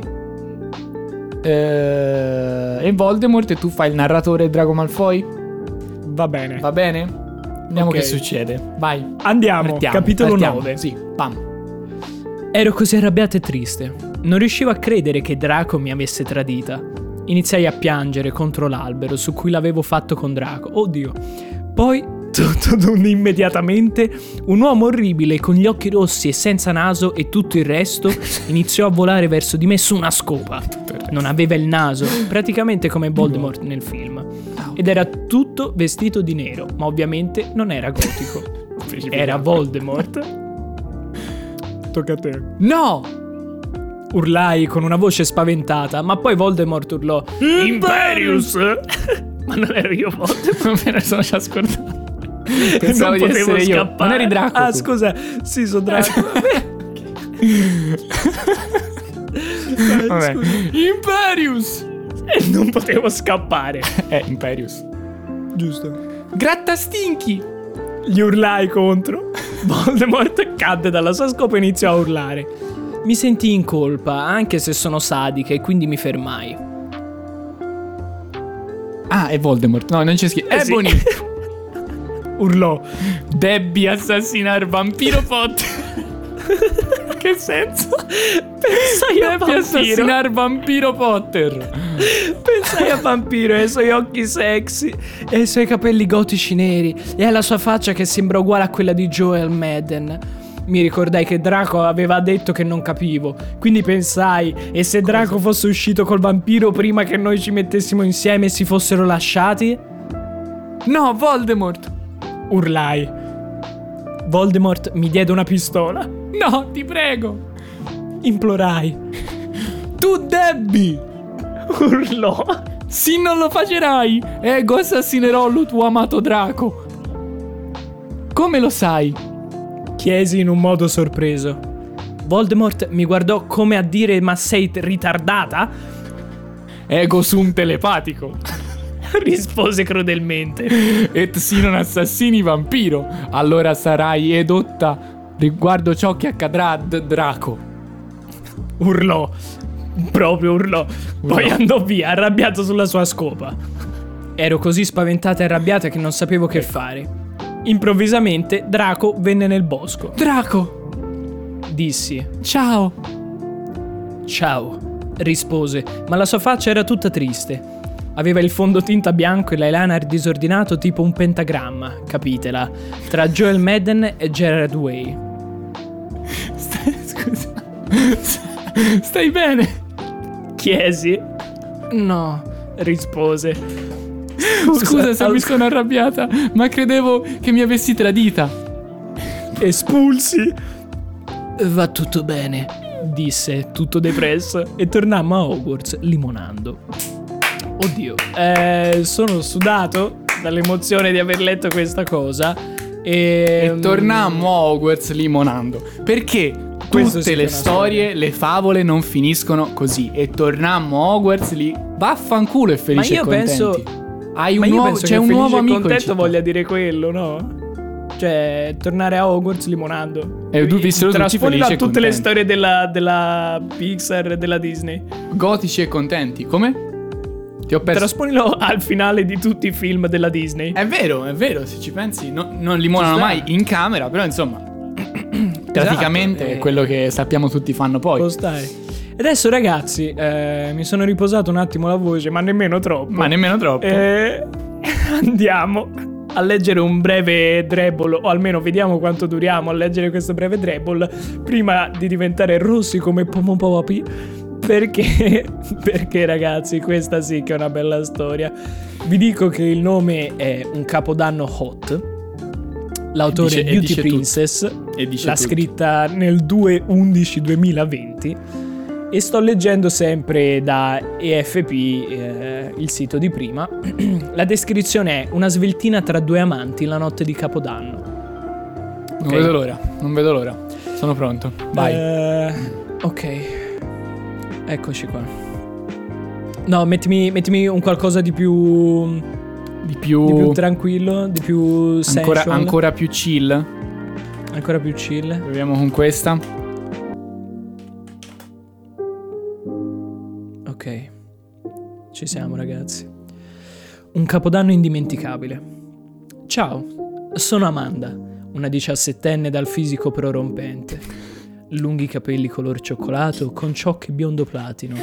eh, e Voldemort e tu fai il narratore Drago Malfoy? Va bene. Va bene? Vediamo Ok. che succede. Vai. Andiamo. Partiamo, capitolo partiamo. 9. Sì, pam. Ero così arrabbiato e triste. Non riuscivo a credere che Draco mi avesse tradita. Iniziai a piangere contro l'albero su cui l'avevo fatto con Draco. Oddio. Poi [LAUGHS] tutto d'un immediatamente, un uomo orribile con gli occhi rossi e senza naso e tutto il resto [LAUGHS] iniziò a volare verso di me su una scopa. Non aveva il naso, praticamente come Voldemort nel film. Ed era tutto vestito di nero, ma ovviamente non era gotico. [LAUGHS] Era Voldemort. Tocca a te. No! Urlai con una voce spaventata, ma poi Voldemort urlò Imperius! [LAUGHS] ma non ero io Voldemort. Me ne sono già scordato. Pensavo non di potevo essere io. scappare. Non eri Draco. Ah, tu. scusa. Sì, sono Draco. [LAUGHS] Vabbè. Imperius! e non potevo scappare. [LAUGHS] Eh, Imperius. Giusto. Grattastinchi! Gli urlai contro. Voldemort cadde dalla sua scopa e iniziò a urlare. Mi sentii in colpa, anche se sono sadica, e quindi mi fermai. Ah, è Voldemort. No, non c'è scritto. Eh sì. Ebony! [LAUGHS] Urlò. Debbie assassinar vampiro Potter. [LAUGHS] che senso? Pensai a vampiro. assassinar vampiro Potter. Pensai a vampiro e ai suoi occhi sexy e ai suoi capelli gotici neri e alla sua faccia che sembra uguale a quella di Joel Madden. Mi ricordai che Draco aveva detto che non capivo, quindi pensai, e se Draco fosse uscito col vampiro prima che noi ci mettessimo insieme e si fossero lasciati? No, Voldemort. Urlai. Voldemort mi diede una pistola. No, ti prego. Implorai. Tu Debbie. Urlò. Sì, non lo facerai. Ego assassinerò lo tuo amato Draco. Come lo sai? Chiesi in un modo sorpreso. Voldemort mi guardò come a dire ma sei ritardata? Ego sum telepatico. [LAUGHS] Rispose crudelmente. Et si non assassini vampiro, allora sarai edotta riguardo ciò che accadrà a D- Draco. Urlò. Proprio urlò. Poi andò via, arrabbiato sulla sua scopa. Ero così spaventata e arrabbiata che non sapevo che fare. Improvvisamente Draco venne nel bosco. Draco, Dissi. ciao. Ciao, rispose, ma la sua faccia era tutta triste. Aveva il fondotinta bianco e l'eyeliner disordinato tipo un pentagramma, capitela, tra Joel Madden e Gerard Way. Stai, scusa. Stai bene? Chiesi. No, rispose. Scusa se al- mi sono arrabbiata, ma credevo che mi avessi tradita. espulsi. Va tutto bene, disse, tutto depresso, e tornammo a Hogwarts limonando. Oddio, eh, sono sudato dall'emozione di aver letto questa cosa. E, E tornammo a Hogwarts limonando. Perché tutte le storie, le favole non finiscono così. E tornammo a Hogwarts lì. Vaffanculo e felici Ma io e contenti. penso- Hai un nuovo, c'è un nuovo amico contento voglia dire quello, no? Cioè, tornare a Hogwarts limonando. E tu vissero tutti Trasponilo felici a e tutte le storie della, della Pixar e della Disney. Gotici e contenti. Come? Ti ho perso. Trasponilo al finale di tutti i film della Disney. È vero, è vero, se ci pensi, no- non limonano mai in camera, però insomma, praticamente Esatto, è eh. quello che sappiamo tutti fanno poi. Può stare. Adesso ragazzi, eh, mi sono riposato un attimo la voce, ma nemmeno troppo. Ma nemmeno troppo. Eh, [LAUGHS] andiamo a leggere un breve Drabble, o almeno vediamo quanto duriamo a leggere questo breve Drabble, prima di diventare rossi come Pomopopi. Perché? [LAUGHS] Perché ragazzi, questa sì che è una bella storia. Vi dico che il nome è Un capodanno hot. L'autore dice- è Beauty tutto. Princess dice l'ha tutto. scritta nel 2-11-2020 e sto leggendo sempre da EFP, eh, il sito di prima. [CLEARS THROAT] La descrizione è una sveltina tra due amanti la notte di Capodanno. Non ok. vedo l'ora, non vedo l'ora. Sono pronto. Vai. Eh, ok, eccoci qua. No, mettimi, mettimi un qualcosa di più, di più, di più tranquillo, di più ancora, sensual, ancora più chill. ancora più chill. Proviamo con questa. Ci siamo ragazzi. Un capodanno indimenticabile. Ciao, sono Amanda, una diciassettenne dal fisico prorompente. Lunghi capelli color cioccolato con ciocche biondo platino,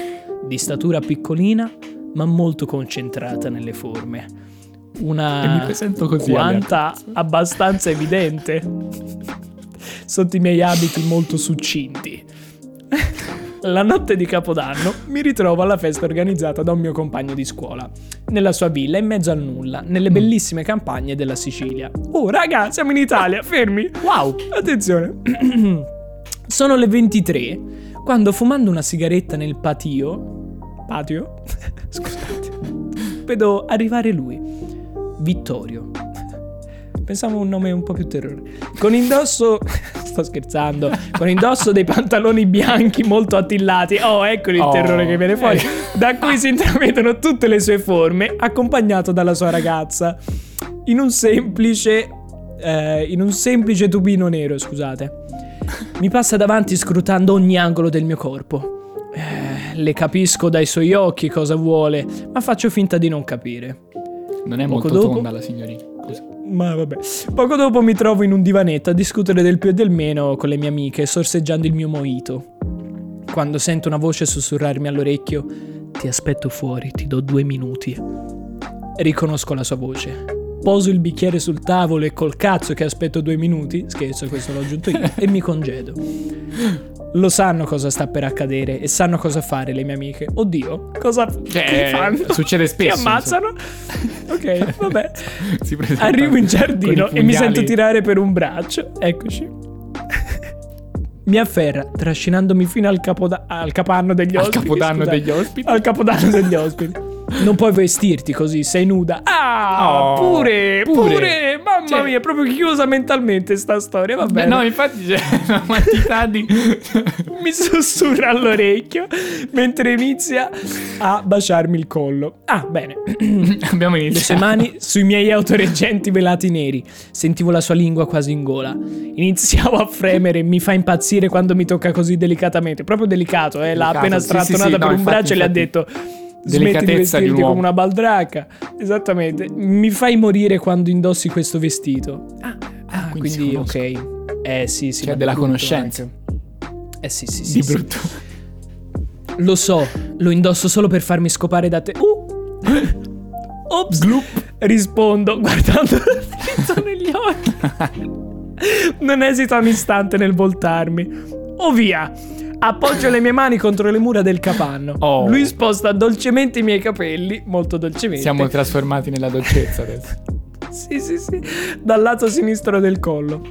di statura piccolina ma molto concentrata nelle forme. una quanta abbastanza evidente sotto i miei abiti molto succinti. La notte di Capodanno mi ritrovo alla festa organizzata da un mio compagno di scuola, nella sua villa in mezzo al nulla, nelle Mm. bellissime campagne della Sicilia. Oh, raga, siamo in Italia, fermi! Wow! Attenzione. [CLEARS THROAT] Sono le 23 quando fumando una sigaretta nel patio, patio? [LAUGHS] Scusate. Vedo arrivare lui, Vittorio. Pensavo un nome un po' più terrore. Con indosso sto scherzando, con indosso dei pantaloni bianchi molto attillati. Oh, ecco il Oh, terrore che viene fuori. eh. Da cui si intravedono tutte le sue forme, accompagnato dalla sua ragazza. In un semplice eh, in un semplice tubino nero, scusate. Mi passa davanti scrutando ogni angolo del mio corpo. Eh, le capisco dai suoi occhi cosa vuole, ma faccio finta di non capire. Non è Poco molto dopo- tonda la signorina. Scusa. Ma vabbè. Poco dopo mi trovo in un divanetto a discutere del più e del meno con le mie amiche, sorseggiando il mio mojito. Quando sento una voce sussurrarmi all'orecchio, ti aspetto fuori, ti do due minuti. Riconosco la sua voce. Poso il bicchiere sul tavolo e col cazzo che aspetto due minuti, scherzo, questo l'ho aggiunto io, [LAUGHS] e mi congedo. Lo sanno cosa sta per accadere e sanno cosa fare le mie amiche. Oddio, cosa Cioè, fanno? succede spesso, Ti ammazzano? ok, vabbè. [LAUGHS] Arrivo in giardino e mi sento tirare per un braccio. Eccoci. Mi afferra, trascinandomi fino al, capoda- al capanno degli Al ospiti. capodanno scusate. degli ospiti. Al capodanno degli ospiti. Non puoi vestirti così, sei nuda. Ah, Oh, pure, pure, pure. Mamma Cioè- mia, è proprio chiusa mentalmente sta storia. Va bene. no, infatti c'è una quantità di... [LAUGHS] Mi sussurra all'orecchio mentre inizia a baciarmi il collo. Ah, bene. [CLEARS THROAT] Abbiamo Le sue iniziato. mani sui miei autoreggenti velati neri. Sentivo la sua lingua quasi in gola. Iniziavo a fremere mi fa impazzire quando mi tocca così delicatamente. Proprio delicato, eh. L'ha appena strattonata sì, sì, per no, un infatti, braccio e le ha detto... Smetti di Delicatezza di un vestirti uomo." come una baldracca. Esattamente. Mi fai morire quando indossi questo vestito. Ah, ah, quindi si quindi conoscono. ok. Eh sì, sì. C'è ma della conoscenza. anche. Eh sì, sì, sì. Di sì. brutto. Lo so, lo indosso solo per farmi scopare da te. Uh! [LAUGHS] Ops! Rispondo guardando [LAUGHS] dritto negli occhi. [LAUGHS] Non esito un istante nel voltarmi. Oh via! Appoggio le mie mani contro le mura del capanno. Oh. Lui sposta dolcemente i miei capelli, molto dolcemente. Siamo trasformati nella dolcezza adesso. [LAUGHS] Sì, sì, sì. Dal lato sinistro del collo.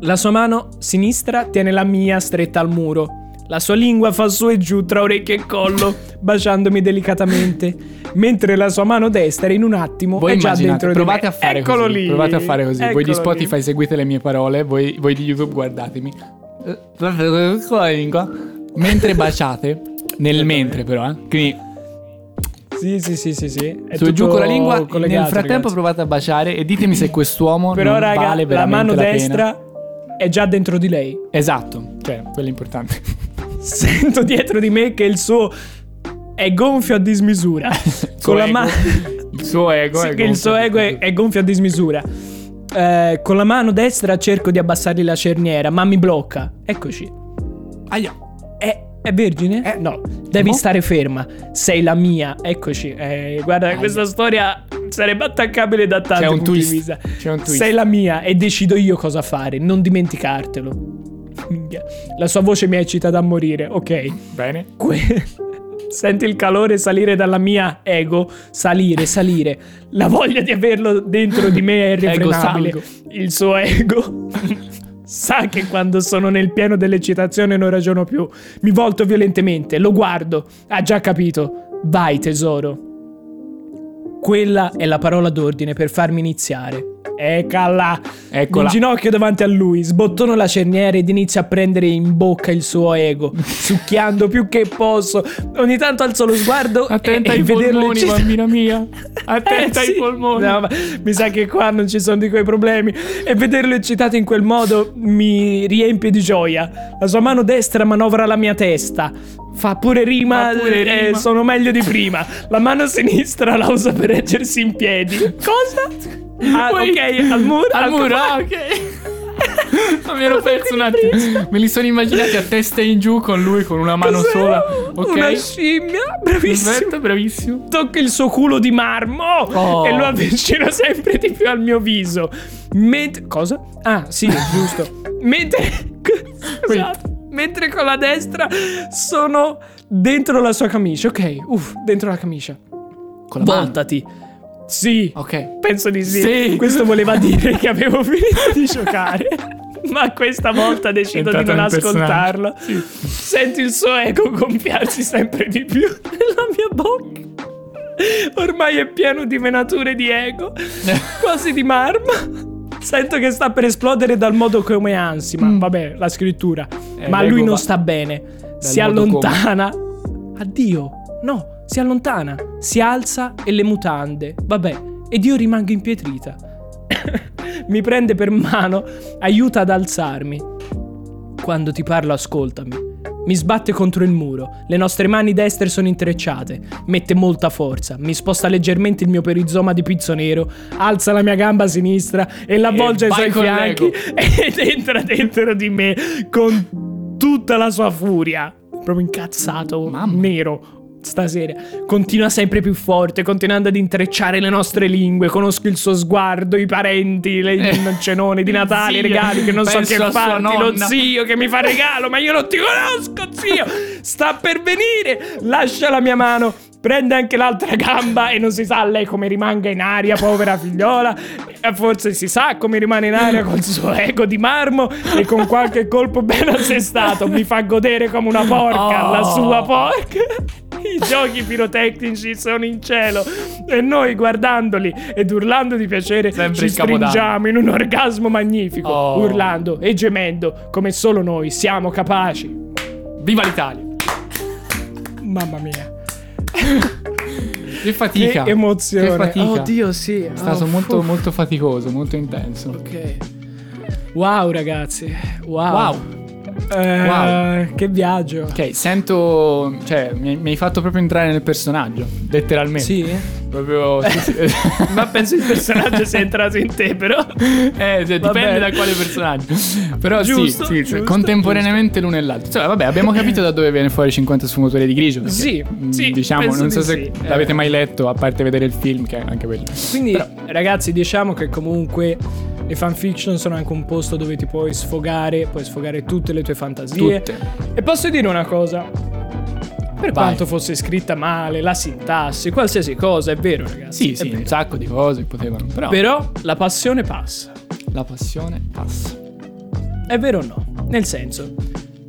La sua mano sinistra tiene la mia stretta al muro. La sua lingua fa su e giù tra orecchie e collo, baciandomi delicatamente. Mentre la sua mano destra in un attimo Voi è già dentro provate di a me. fare Eccolo così. lì. Provate a fare così. voi di Eccolo Spotify lì. seguite le mie parole, voi, voi di YouTube guardatemi. Lingua. Mentre baciate, nel mentre però, eh. Quindi Sì, sì, sì, sì, sì. È su giù con la lingua, nel frattempo ragazzi. provate a baciare e ditemi se quest'uomo Però non raga, vale la mano la pena. destra è già dentro di lei. Esatto, cioè, quello è importante. [LAUGHS] Sento dietro di me che il suo è gonfio a dismisura. [LAUGHS] con la mano Il suo ego Sì, è che il suo ego è, è gonfio a dismisura. Eh, con la mano destra cerco di abbassargli la cerniera, ma mi blocca. Eccoci. Aia. È, è vergine? Eh, no. Devi mo? stare ferma. Sei la mia. Eccoci. Eh, guarda, Aia. questa storia sarebbe attaccabile da tanti C'è un punti twist. di vista. C'è un twist. Sei la mia e decido io cosa fare. Non dimenticartelo. La sua voce mi eccita da morire. Ok. Bene. Que- Senti il calore salire dalla mia ego, salire, salire. La voglia di averlo dentro di me è irrefrenabile. Il suo ego sa che quando sono nel pieno dell'eccitazione non ragiono più. Mi volto violentemente, lo guardo. Ha già capito. Vai, tesoro. Quella è la parola d'ordine per farmi iniziare. Eccola! Eccola. Mi ginocchio davanti a lui, sbottono la cerniera ed inizio a prendere in bocca il suo ego, [LAUGHS] succhiando più che posso. Ogni tanto alzo lo sguardo Attenta e, e ai vederlo polmoni, eccitato- bambina mia. [LAUGHS] Attenta Eh, ai sì. polmoni. No, mi sa che qua non ci sono di quei problemi. E vederlo eccitato in quel modo mi riempie di gioia. La sua mano destra manovra la mia testa. Fa pure rima, Fa pure eh, rima. sono meglio di prima. La mano sinistra la usa per reggersi in piedi. [LAUGHS] Cosa? Ah, ok, al muro. Al muro, ah, ok. [LAUGHS] Ma mi ero perso un attimo. Me li sono immaginati a testa in giù con lui con una mano Cos'è? sola. Ok. Una scimmia, bravissimo. Perfetto, bravissimo. Tocca il suo culo di marmo Oh. e lo avvicina sempre di più al mio viso. Mentre. Cosa? Ah, sì, giusto. [LAUGHS] Mentre. [LAUGHS] Scusate. Mentre con la destra sono dentro la sua camicia. Ok, uff, dentro la camicia. Con la mano. Sì. Ok. Penso di sì. Sì. [LAUGHS] Questo voleva dire che avevo finito di giocare. [LAUGHS] Ma questa volta decido di non ascoltarlo. Senti il suo ego gonfiarsi sempre di più [LAUGHS] nella mia bocca. Ormai è pieno di venature di ego, quasi di marmo. Sento che sta per esplodere dal modo come ansi, ma vabbè, la scrittura. Eh, ma lui non va- sta bene. Si modo allontana. Addio. No, si allontana, si alza e le mutande. Vabbè, ed io rimango impietrita. [COUGHS] Mi prende per mano, aiuta ad alzarmi. Quando ti parlo, ascoltami. Mi sbatte contro il muro, le nostre mani destre sono intrecciate, mette molta forza, mi sposta leggermente il mio perizoma di pizzo nero, alza la mia gamba sinistra e l'avvolge ai suoi fianchi [LAUGHS] ed entra dentro di me con tutta la sua furia. Proprio incazzato, Mamma. nero. Stasera continua sempre più forte, continuando ad intrecciare le nostre lingue. Conosco il suo sguardo, i parenti, le Eh. il cenone di Natale, i regali che non so che farti. Lo zio che mi fa regalo, ma io non ti conosco, zio. Sta per venire. Lascia la mia mano. Prende anche l'altra gamba e non si sa lei come rimanga in aria, povera figliola. E forse si sa come rimane in aria col suo ego di marmo e con qualche colpo ben assestato. Mi fa godere come una porca, Oh. la sua porca. [LAUGHS] I giochi pirotecnici sono in cielo e noi guardandoli ed urlando di piacere Sempre ci stringiamo in un orgasmo magnifico, Oh. urlando e gemendo come solo noi siamo capaci. Viva l'Italia. Mamma mia. Che fatica. Che emozione. Che fatica. Oddio, sì. È stato Oh, molto, molto faticoso, molto intenso. Ok. Wow, ragazzi. Wow. Wow. Eh, Wow. Che viaggio. Ok, sento. Cioè, mi, mi hai fatto proprio entrare nel personaggio. Letteralmente. Sì? Proprio. [LAUGHS] sì, sì. Ma penso il personaggio sia entrato in te, però. Eh, cioè, dipende bene. da quale personaggio. Però Giusto, sì, sì, giusto, contemporaneamente l'uno e l'altro. Cioè, vabbè, abbiamo capito da dove viene fuori 50 sfumature di grigio. perché, Sì, mh, sì, Diciamo, penso non so di se sì. l'avete Eh. mai letto, a parte vedere il film, che è anche quello. Quindi, ragazzi, diciamo che comunque le fanfiction sono anche un posto dove ti puoi sfogare, puoi sfogare tutte le tue fantasie. Tutte. E posso dire una cosa. Per Vai. quanto fosse scritta male, la sintassi, qualsiasi cosa, è vero, ragazzi. Sì, è sì, vero. un sacco di cose potevano. Però, Però la passione passa. la passione passa. È vero o no? Nel senso.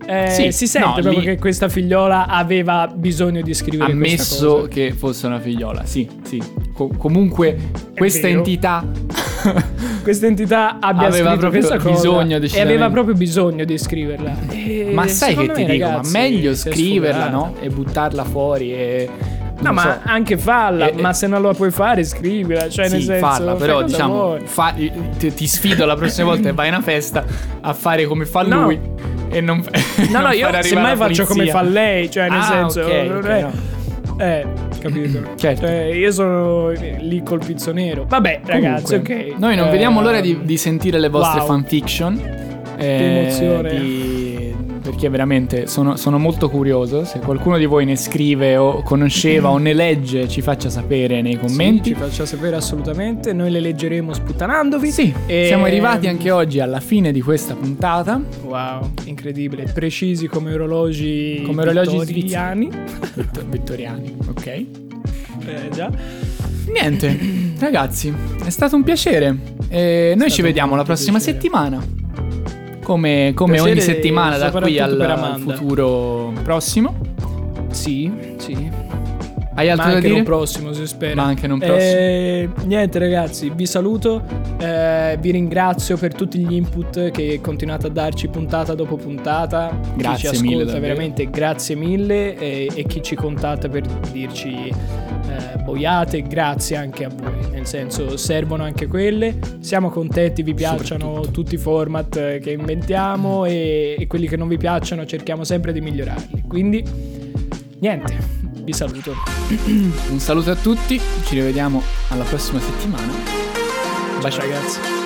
eh, Sì, si sente no, proprio lì- che questa figliola aveva bisogno di scrivere Ammesso che fosse una figliola, sì, sì. Co- comunque, questa vero. entità. [LAUGHS] [LAUGHS] questa entità abbia Aveva scritto questa cosa bisogno, e decisamente. aveva proprio bisogno di scriverla. E ma sai che ti me, dico? ragazzi, ma meglio scriverla, no? E buttarla fuori e. No, ma so. anche falla, Eh, eh. ma se non la puoi fare, scrivila. Cioè, nel sì, senso, falla, però cosa diciamo, fa- ti, ti sfido la prossima [LAUGHS] volta e vai a una festa a fare come fa No. lui e non No, no, [LAUGHS] non io far arrivare semmai faccio come fa lei, cioè nel Ah, senso, ok, non ok, è- no. Eh, capito? [CLEARS THROAT] Certo. Cioè, io sono lì col pizzo nero. Vabbè, ragazzi, Comunque, ok. Noi non Eh, vediamo l'ora di, di sentire le vostre wow. fanfiction. eh, Che emozione. di- perché veramente sono, sono molto curioso. Se qualcuno di voi ne scrive o conosceva o ne legge, ci faccia sapere nei Sì, commenti. ci faccia sapere assolutamente. Noi le leggeremo sputtanandovi. Sì, E- siamo arrivati anche oggi alla fine di questa puntata. Wow, incredibile. Precisi come orologi Come orologi vittoriani. Vitt- Vittoriani, ok. Eh, già. Niente, ragazzi, è stato un piacere. E noi ci vediamo la prossima piacere. settimana. Come, come ogni settimana da qui al, al futuro prossimo. Sì, sì. Hai Ma altro da anche dire? non prossimo, si spera. Ma anche non prossimo. Eh, niente, ragazzi, vi saluto. eh, vi ringrazio per tutti gli input che continuate a darci puntata dopo puntata. Grazie chi ci mille, ascolta, davvero. veramente grazie mille. E, e chi ci contatta per dirci eh, boiate, grazie anche a voi. Nel senso, servono anche quelle. Siamo contenti, vi piacciono tutti i format che inventiamo e, e quelli che non vi piacciono cerchiamo sempre di migliorarli. Quindi, niente, vi saluto. Un saluto a tutti, ci rivediamo alla prossima settimana. Bacio ragazzi.